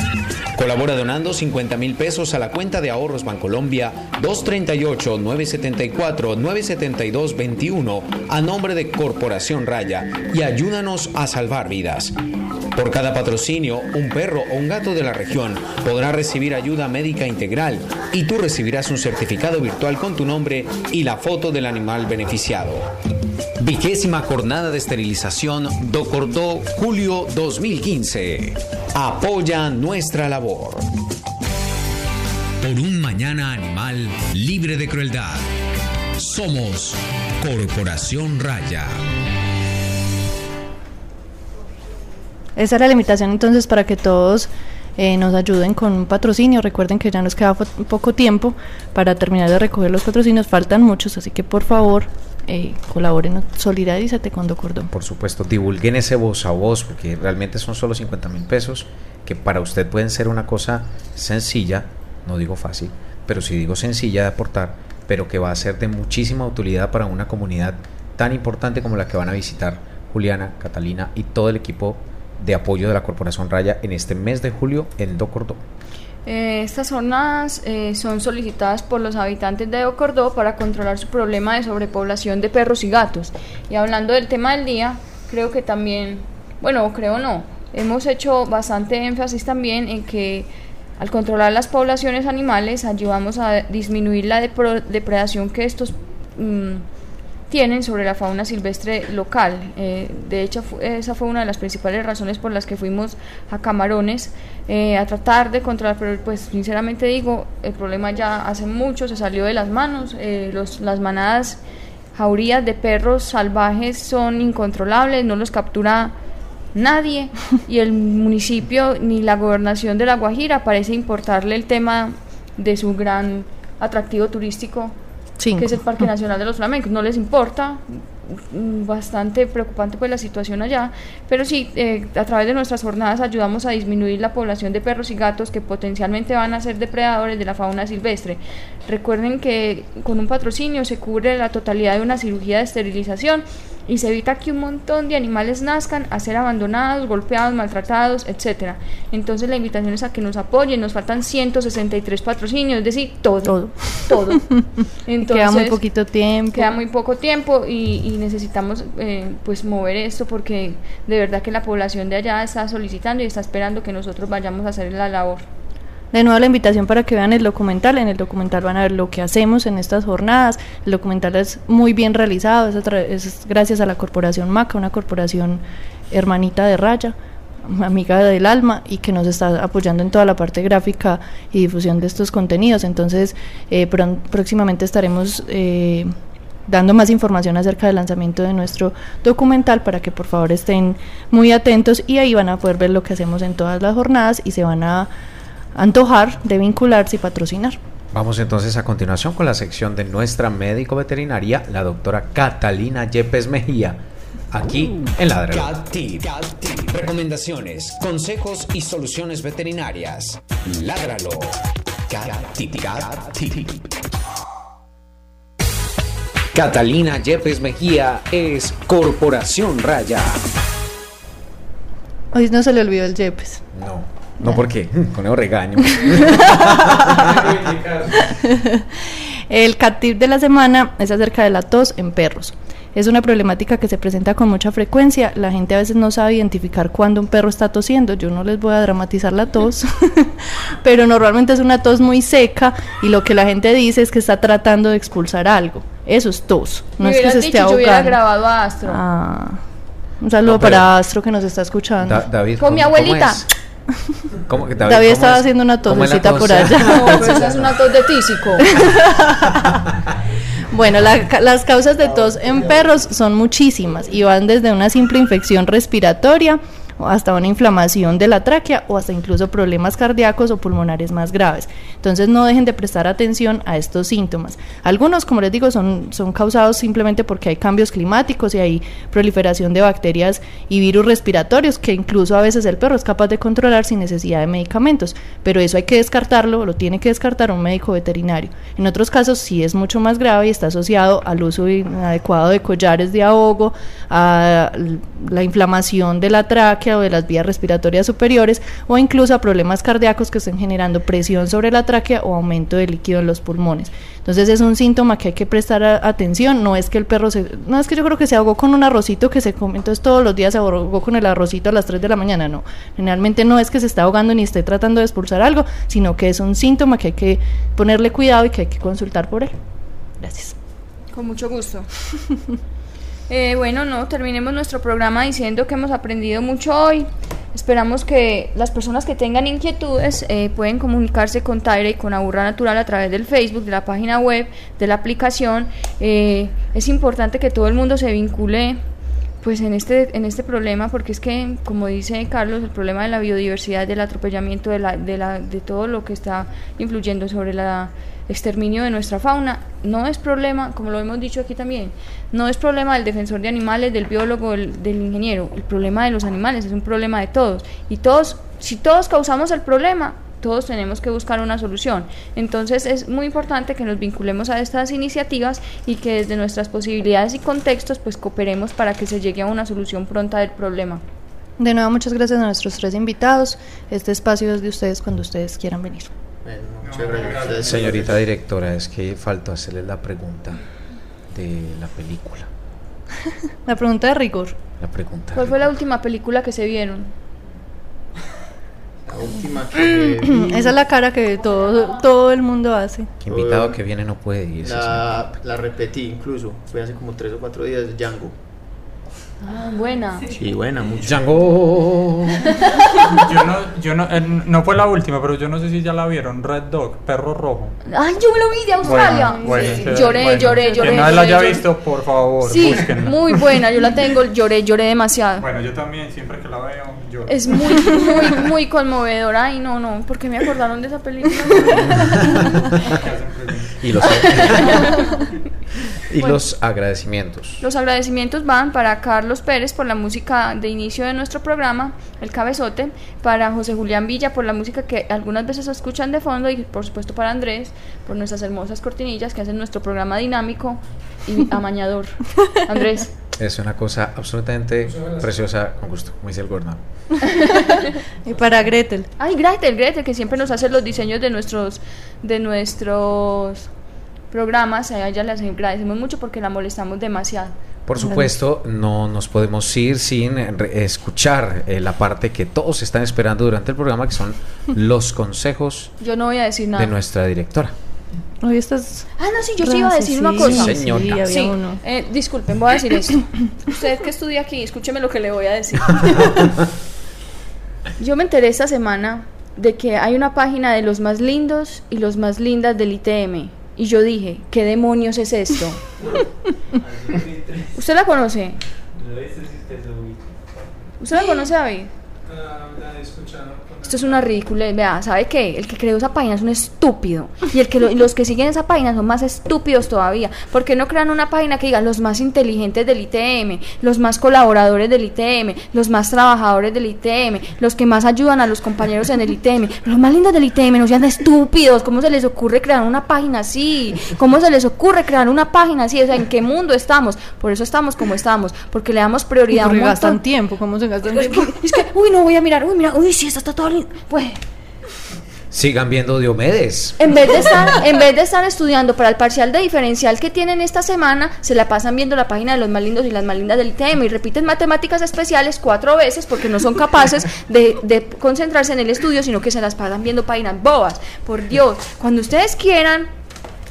Colabora donando 50 mil pesos a la cuenta de ahorros Bancolombia 238-974-972-21 a nombre de Corporación Raya y ayúdanos a salvar vidas. Por cada patrocinio, un perro o un gato de la región podrá recibir ayuda médica integral y tú recibirás un certificado virtual con tu nombre y la foto del animal beneficiado. Vigésima jornada de esterilización Docordó Julio 2015. Apoya nuestra labor. Por un mañana animal libre de crueldad. Somos Corporación Raya. Esa era la invitación entonces para que todos eh, nos ayuden con un patrocinio. Recuerden que ya nos queda poco tiempo para terminar de recoger los patrocinios. Faltan muchos, así que por favor eh, colaboren, solidarízate con Docordón. Por supuesto, divulguen ese voz a voz, porque realmente son solo 50 mil pesos, que para usted pueden ser una cosa sencilla, no digo fácil, pero sí digo sencilla de aportar, pero que va a ser de muchísima utilidad para una comunidad tan importante como la que van a visitar Juliana, Catalina y todo el equipo de apoyo de la Corporación Raya en este mes de julio en Docordó. Eh, estas jornadas eh, son solicitadas por los habitantes de Ocordó para controlar su problema de sobrepoblación de perros y gatos. Y hablando del tema del día, creo que también, bueno, creo no, hemos hecho bastante énfasis también en que al controlar las poblaciones animales ayudamos a disminuir la depredación que estos mm, tienen sobre la fauna silvestre local. Eh, de hecho, esa fue una de las principales razones por las que fuimos a Camarones eh, a tratar de controlar, pero pues sinceramente digo, el problema ya hace mucho se salió de las manos. eh, los, las manadas jaurías de perros salvajes son incontrolables, no los captura nadie y el municipio ni la gobernación de La Guajira parece importarle el tema de su gran atractivo turístico Cinco. que es el Parque Nacional de los Flamencos. No les importa, mm, bastante preocupante pues la situación allá, pero sí, eh, a través de nuestras jornadas ayudamos a disminuir la población de perros y gatos que potencialmente van a ser depredadores de la fauna silvestre. Recuerden que con un patrocinio se cubre la totalidad de una cirugía de esterilización y se evita que un montón de animales nazcan a ser abandonados, golpeados, maltratados, etcétera. Entonces la invitación es a que nos apoyen, nos faltan 163 patrocinios, es decir, todo. Todo. Todo. queda muy poquito tiempo. Queda muy poco tiempo y, y necesitamos eh, pues mover esto porque de verdad que la población de allá está solicitando y está esperando que nosotros vayamos a hacer la labor. De nuevo la invitación para que vean el documental. En el documental van a ver lo que hacemos en estas jornadas. El documental es muy bien realizado, es, gracias a la corporación MACA, una corporación hermanita de Raya, amiga del alma y que nos está apoyando en toda la parte gráfica y difusión de estos contenidos. Entonces, eh, próximamente estaremos eh, dando más información acerca del lanzamiento de nuestro documental para que por favor estén muy atentos y ahí van a poder ver lo que hacemos en todas las jornadas y se van a antojar de vincularse y patrocinar. Vamos entonces a continuación con la sección de nuestra médico veterinaria, la doctora Catalina Yepes Mejía, aquí en Ladra. Cat Tip. Recomendaciones, consejos y soluciones veterinarias. Ládralo. Cat Tip. Cat Tip. Catalina Yepes Mejía es Corporación Raya. Hoy no se le olvidó el Yepes. No, no porque con el regaño. El cat tip de la semana es acerca de la tos en perros. Es una problemática que se presenta con mucha frecuencia. La gente a veces no sabe identificar cuándo un perro está tosiendo. Yo no les voy a dramatizar la tos, pero normalmente es una tos muy seca y lo que la gente dice es que está tratando de expulsar algo. Eso es tos, no Me es que se esté dicho, yo hubiera ahogando. grabado a Astro. Ah, un saludo No, para Astro que nos está escuchando. Da- David, Con mi ¿cómo- cómo abuelita. ¿Cómo que David, cómo estaba es? haciendo una ¿Cómo es la tosecita tos? por allá. No, pero esa es una tos de tísico. Bueno, la ca- las causas de tos en perros son muchísimas y van desde una simple infección respiratoria hasta una inflamación de la tráquea o hasta incluso problemas cardíacos o pulmonares más graves. Entonces no dejen de prestar atención a estos síntomas. Algunos, como les digo, son, son causados simplemente porque hay cambios climáticos y hay proliferación de bacterias y virus respiratorios que incluso a veces el perro es capaz de controlar sin necesidad de medicamentos. Pero eso hay que descartarlo, lo tiene que descartar un médico veterinario. En otros casos sí es mucho más grave y está asociado al uso inadecuado de collares de ahogo, a la inflamación de la tráquea o de las vías respiratorias superiores o incluso a problemas cardíacos que estén generando presión sobre la tráquea o aumento de líquido en los pulmones. Entonces es un síntoma que hay que prestar a- atención, no es que el perro se no es que yo creo que se ahogó con un arrocito que se come, entonces todos los días se ahogó con el arrocito a las 3 de la mañana, no. Generalmente no es que se está ahogando ni esté tratando de expulsar algo, sino que es un síntoma que hay que ponerle cuidado y que hay que consultar por él. Gracias. Con mucho gusto. Eh, bueno, no, terminemos nuestro programa diciendo que hemos aprendido mucho hoy. Esperamos que las personas que tengan inquietudes eh, pueden comunicarse con Taira y con Aburra Natural a través del Facebook, de la página web, de la aplicación. Eh, es importante que todo el mundo se vincule pues en este en este problema porque es que como dice Carlos el problema de la biodiversidad del atropellamiento de la, de la de todo lo que está influyendo sobre el exterminio de nuestra fauna no es problema como lo hemos dicho aquí también no es problema del defensor de animales del biólogo del, del ingeniero el problema de los animales es un problema de todos y todos si todos causamos el problema todos tenemos que buscar una solución. Entonces es muy importante que nos vinculemos a estas iniciativas y que desde nuestras posibilidades y contextos pues cooperemos para que se llegue a una solución pronta del problema. De nuevo, muchas gracias a nuestros tres invitados. Este espacio es de ustedes cuando ustedes quieran venir. Señorita directora, es que faltó hacerle la pregunta de la película. La pregunta de rigor. La pregunta. ¿Cuál fue la última película que se vieron? La última que vi, Esa es la cara que todo, todo el mundo hace. Que invitado que viene no puede irse. la, la repetí incluso, fue hace como tres o cuatro días, Django. Ah, buena. Sí, buena, mucho. Django. Yo no, yo no, eh, no fue la última, pero yo no sé si ya la vieron. Red Dog, perro rojo. Ay, yo lo vi de Australia. Bueno, bueno, Sí, lloré, bueno. lloré, lloré. Quien no la haya lloré. visto, por favor, Sí, búsquenla. muy buena, yo la tengo, lloré, lloré demasiado. Bueno, yo también, siempre que la veo, Es muy, muy, muy conmovedora. Ay, no, no, porque me acordaron de esa película. Y los Y Bueno. los agradecimientos. Los agradecimientos van para Carlos Pérez por la música de inicio de nuestro programa, El Cabezote, para José Julián Villa por la música que algunas veces escuchan de fondo y por supuesto para Andrés por nuestras hermosas cortinillas que hacen nuestro programa dinámico y amañador. Andrés. Es una cosa absolutamente preciosa, con gusto, como dice el Gordon. Y para Gretel. Ay, Gretel, Gretel, que siempre nos hace los diseños de nuestros, de nuestros programas. A ella le agradecemos mucho porque la molestamos demasiado. Por supuesto, no nos podemos ir sin re- escuchar eh, la parte que todos están esperando durante el programa, que son los consejos Yo no voy a decir nada. de nuestra directora. Hoy estás. Ah, no, sí, yo sí iba a decir una Sí, cosa. Sí, señora. Sí, había Sí, uno. eh, disculpen, voy a decir esto. Usted que estudia aquí, escúcheme lo que le voy a decir. Yo me enteré esta semana de que hay una página de los más lindos y los más lindas del ITM. Y yo dije, ¿qué demonios es esto? ¿Usted la conoce? ¿Usted la conoce, David? Esto es una ridícula. Vea, ¿sabe qué? El que creó esa página es un estúpido. Y el que lo- los que siguen esa página son más estúpidos todavía. ¿Por qué no crean una página que diga los más inteligentes del ITM, los más colaboradores del ITM, los más trabajadores del ITM, los que más ayudan a los compañeros en el ITM, los más lindos del ITM? No sean estúpidos. ¿Cómo se les ocurre crear una página así? ¿Cómo se les ocurre crear una página así? O sea, ¿en qué mundo estamos? Por eso estamos como estamos. Porque le damos prioridad a un gastan tiempo. ¿Cómo se gastan tiempo? es que, uy, no voy a mirar, uy, mira, uy, sí, esta está toda Pues, Sigan viendo Diomedes. en vez, de estar, en vez de estar estudiando para el parcial de diferencial que tienen esta semana, se la pasan viendo la página de los más lindos y las más lindas del ITM y repiten matemáticas especiales cuatro veces porque no son capaces de, de concentrarse en el estudio, sino que se las pasan viendo páginas bobas. Por Dios, cuando ustedes quieran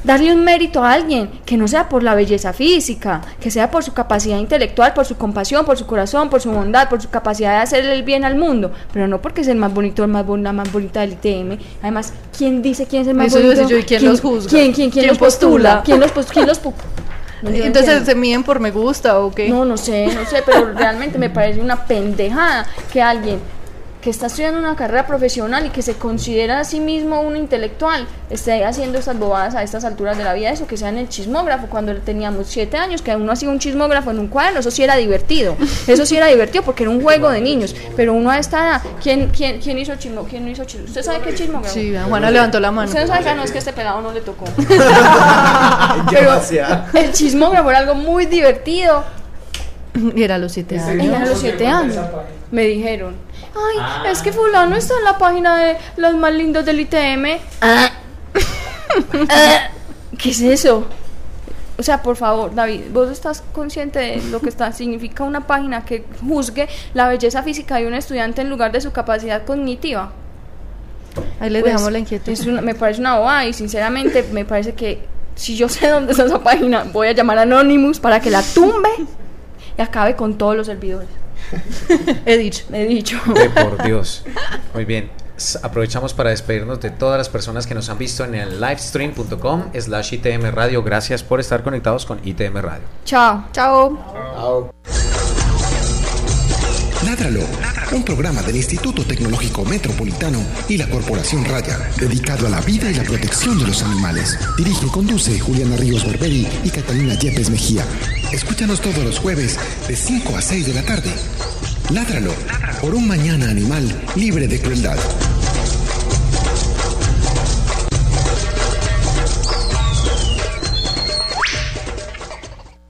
darle un mérito a alguien que no sea por la belleza física, que sea por su capacidad intelectual, por su compasión, por su corazón, por su bondad, por su capacidad de hacer el bien al mundo, pero no porque es el más bonito, el más bon- la más bonita del ITM. Además, ¿quién dice quién es el más Eso bonito? decir yo, ¿y quién los juzga? ¿Quién, quién, quién, ¿Quién los postula? postula? ¿Quién los, pos- quién los No, yo no Entonces. ¿se miden por me gusta o qué? No, no sé, no sé, pero realmente me parece una pendejada que alguien que está estudiando una carrera profesional y que se considera a sí mismo un intelectual esté haciendo estas bobadas a estas alturas de la vida, eso que sea en el chismógrafo, cuando teníamos siete años, que uno hacía un chismógrafo en un cuaderno, eso sí era divertido, eso sí era divertido porque era un juego de niños, pero uno a esta edad, ¿quién, quién, quién hizo chismo? ¿Quién no hizo chismo? ¿Usted sabe qué es chismógrafo? Sí, Juana levantó la mano. Usted no sabe que no es que este pelado no le tocó. Pero el chismógrafo era algo muy divertido. Y era a los siete años. Ella a los siete años. Me dijeron, ay, es que fulano está en la página de los más lindos del ITM. Ah. Ah. ¿Qué es eso? O sea, por favor, David, vos estás consciente de lo que está, significa una página que juzgue la belleza física de un estudiante en lugar de su capacidad cognitiva. Ahí les Pues, dejamos la inquietud. es una- me parece una bobada y sinceramente me parece que si yo sé dónde está esa página, voy a llamar a Anonymous para que la tumbe y acabe con todos los servidores. He dicho. He dicho. De por Dios. Muy bien. Aprovechamos para despedirnos de todas las personas que nos han visto en el livestream.com slash ITM Radio. Gracias por estar conectados con ITM Radio. Chao. Chao. Ládralo, un programa del Instituto Tecnológico Metropolitano y la Corporación Raya, dedicado a la vida y la protección de los animales. Dirige y conduce Juliana Ríos Barberi y Catalina Yepes Mejía. Escúchanos todos los jueves de 5 a 6 de la tarde. Ládralo, por un mañana animal libre de crueldad.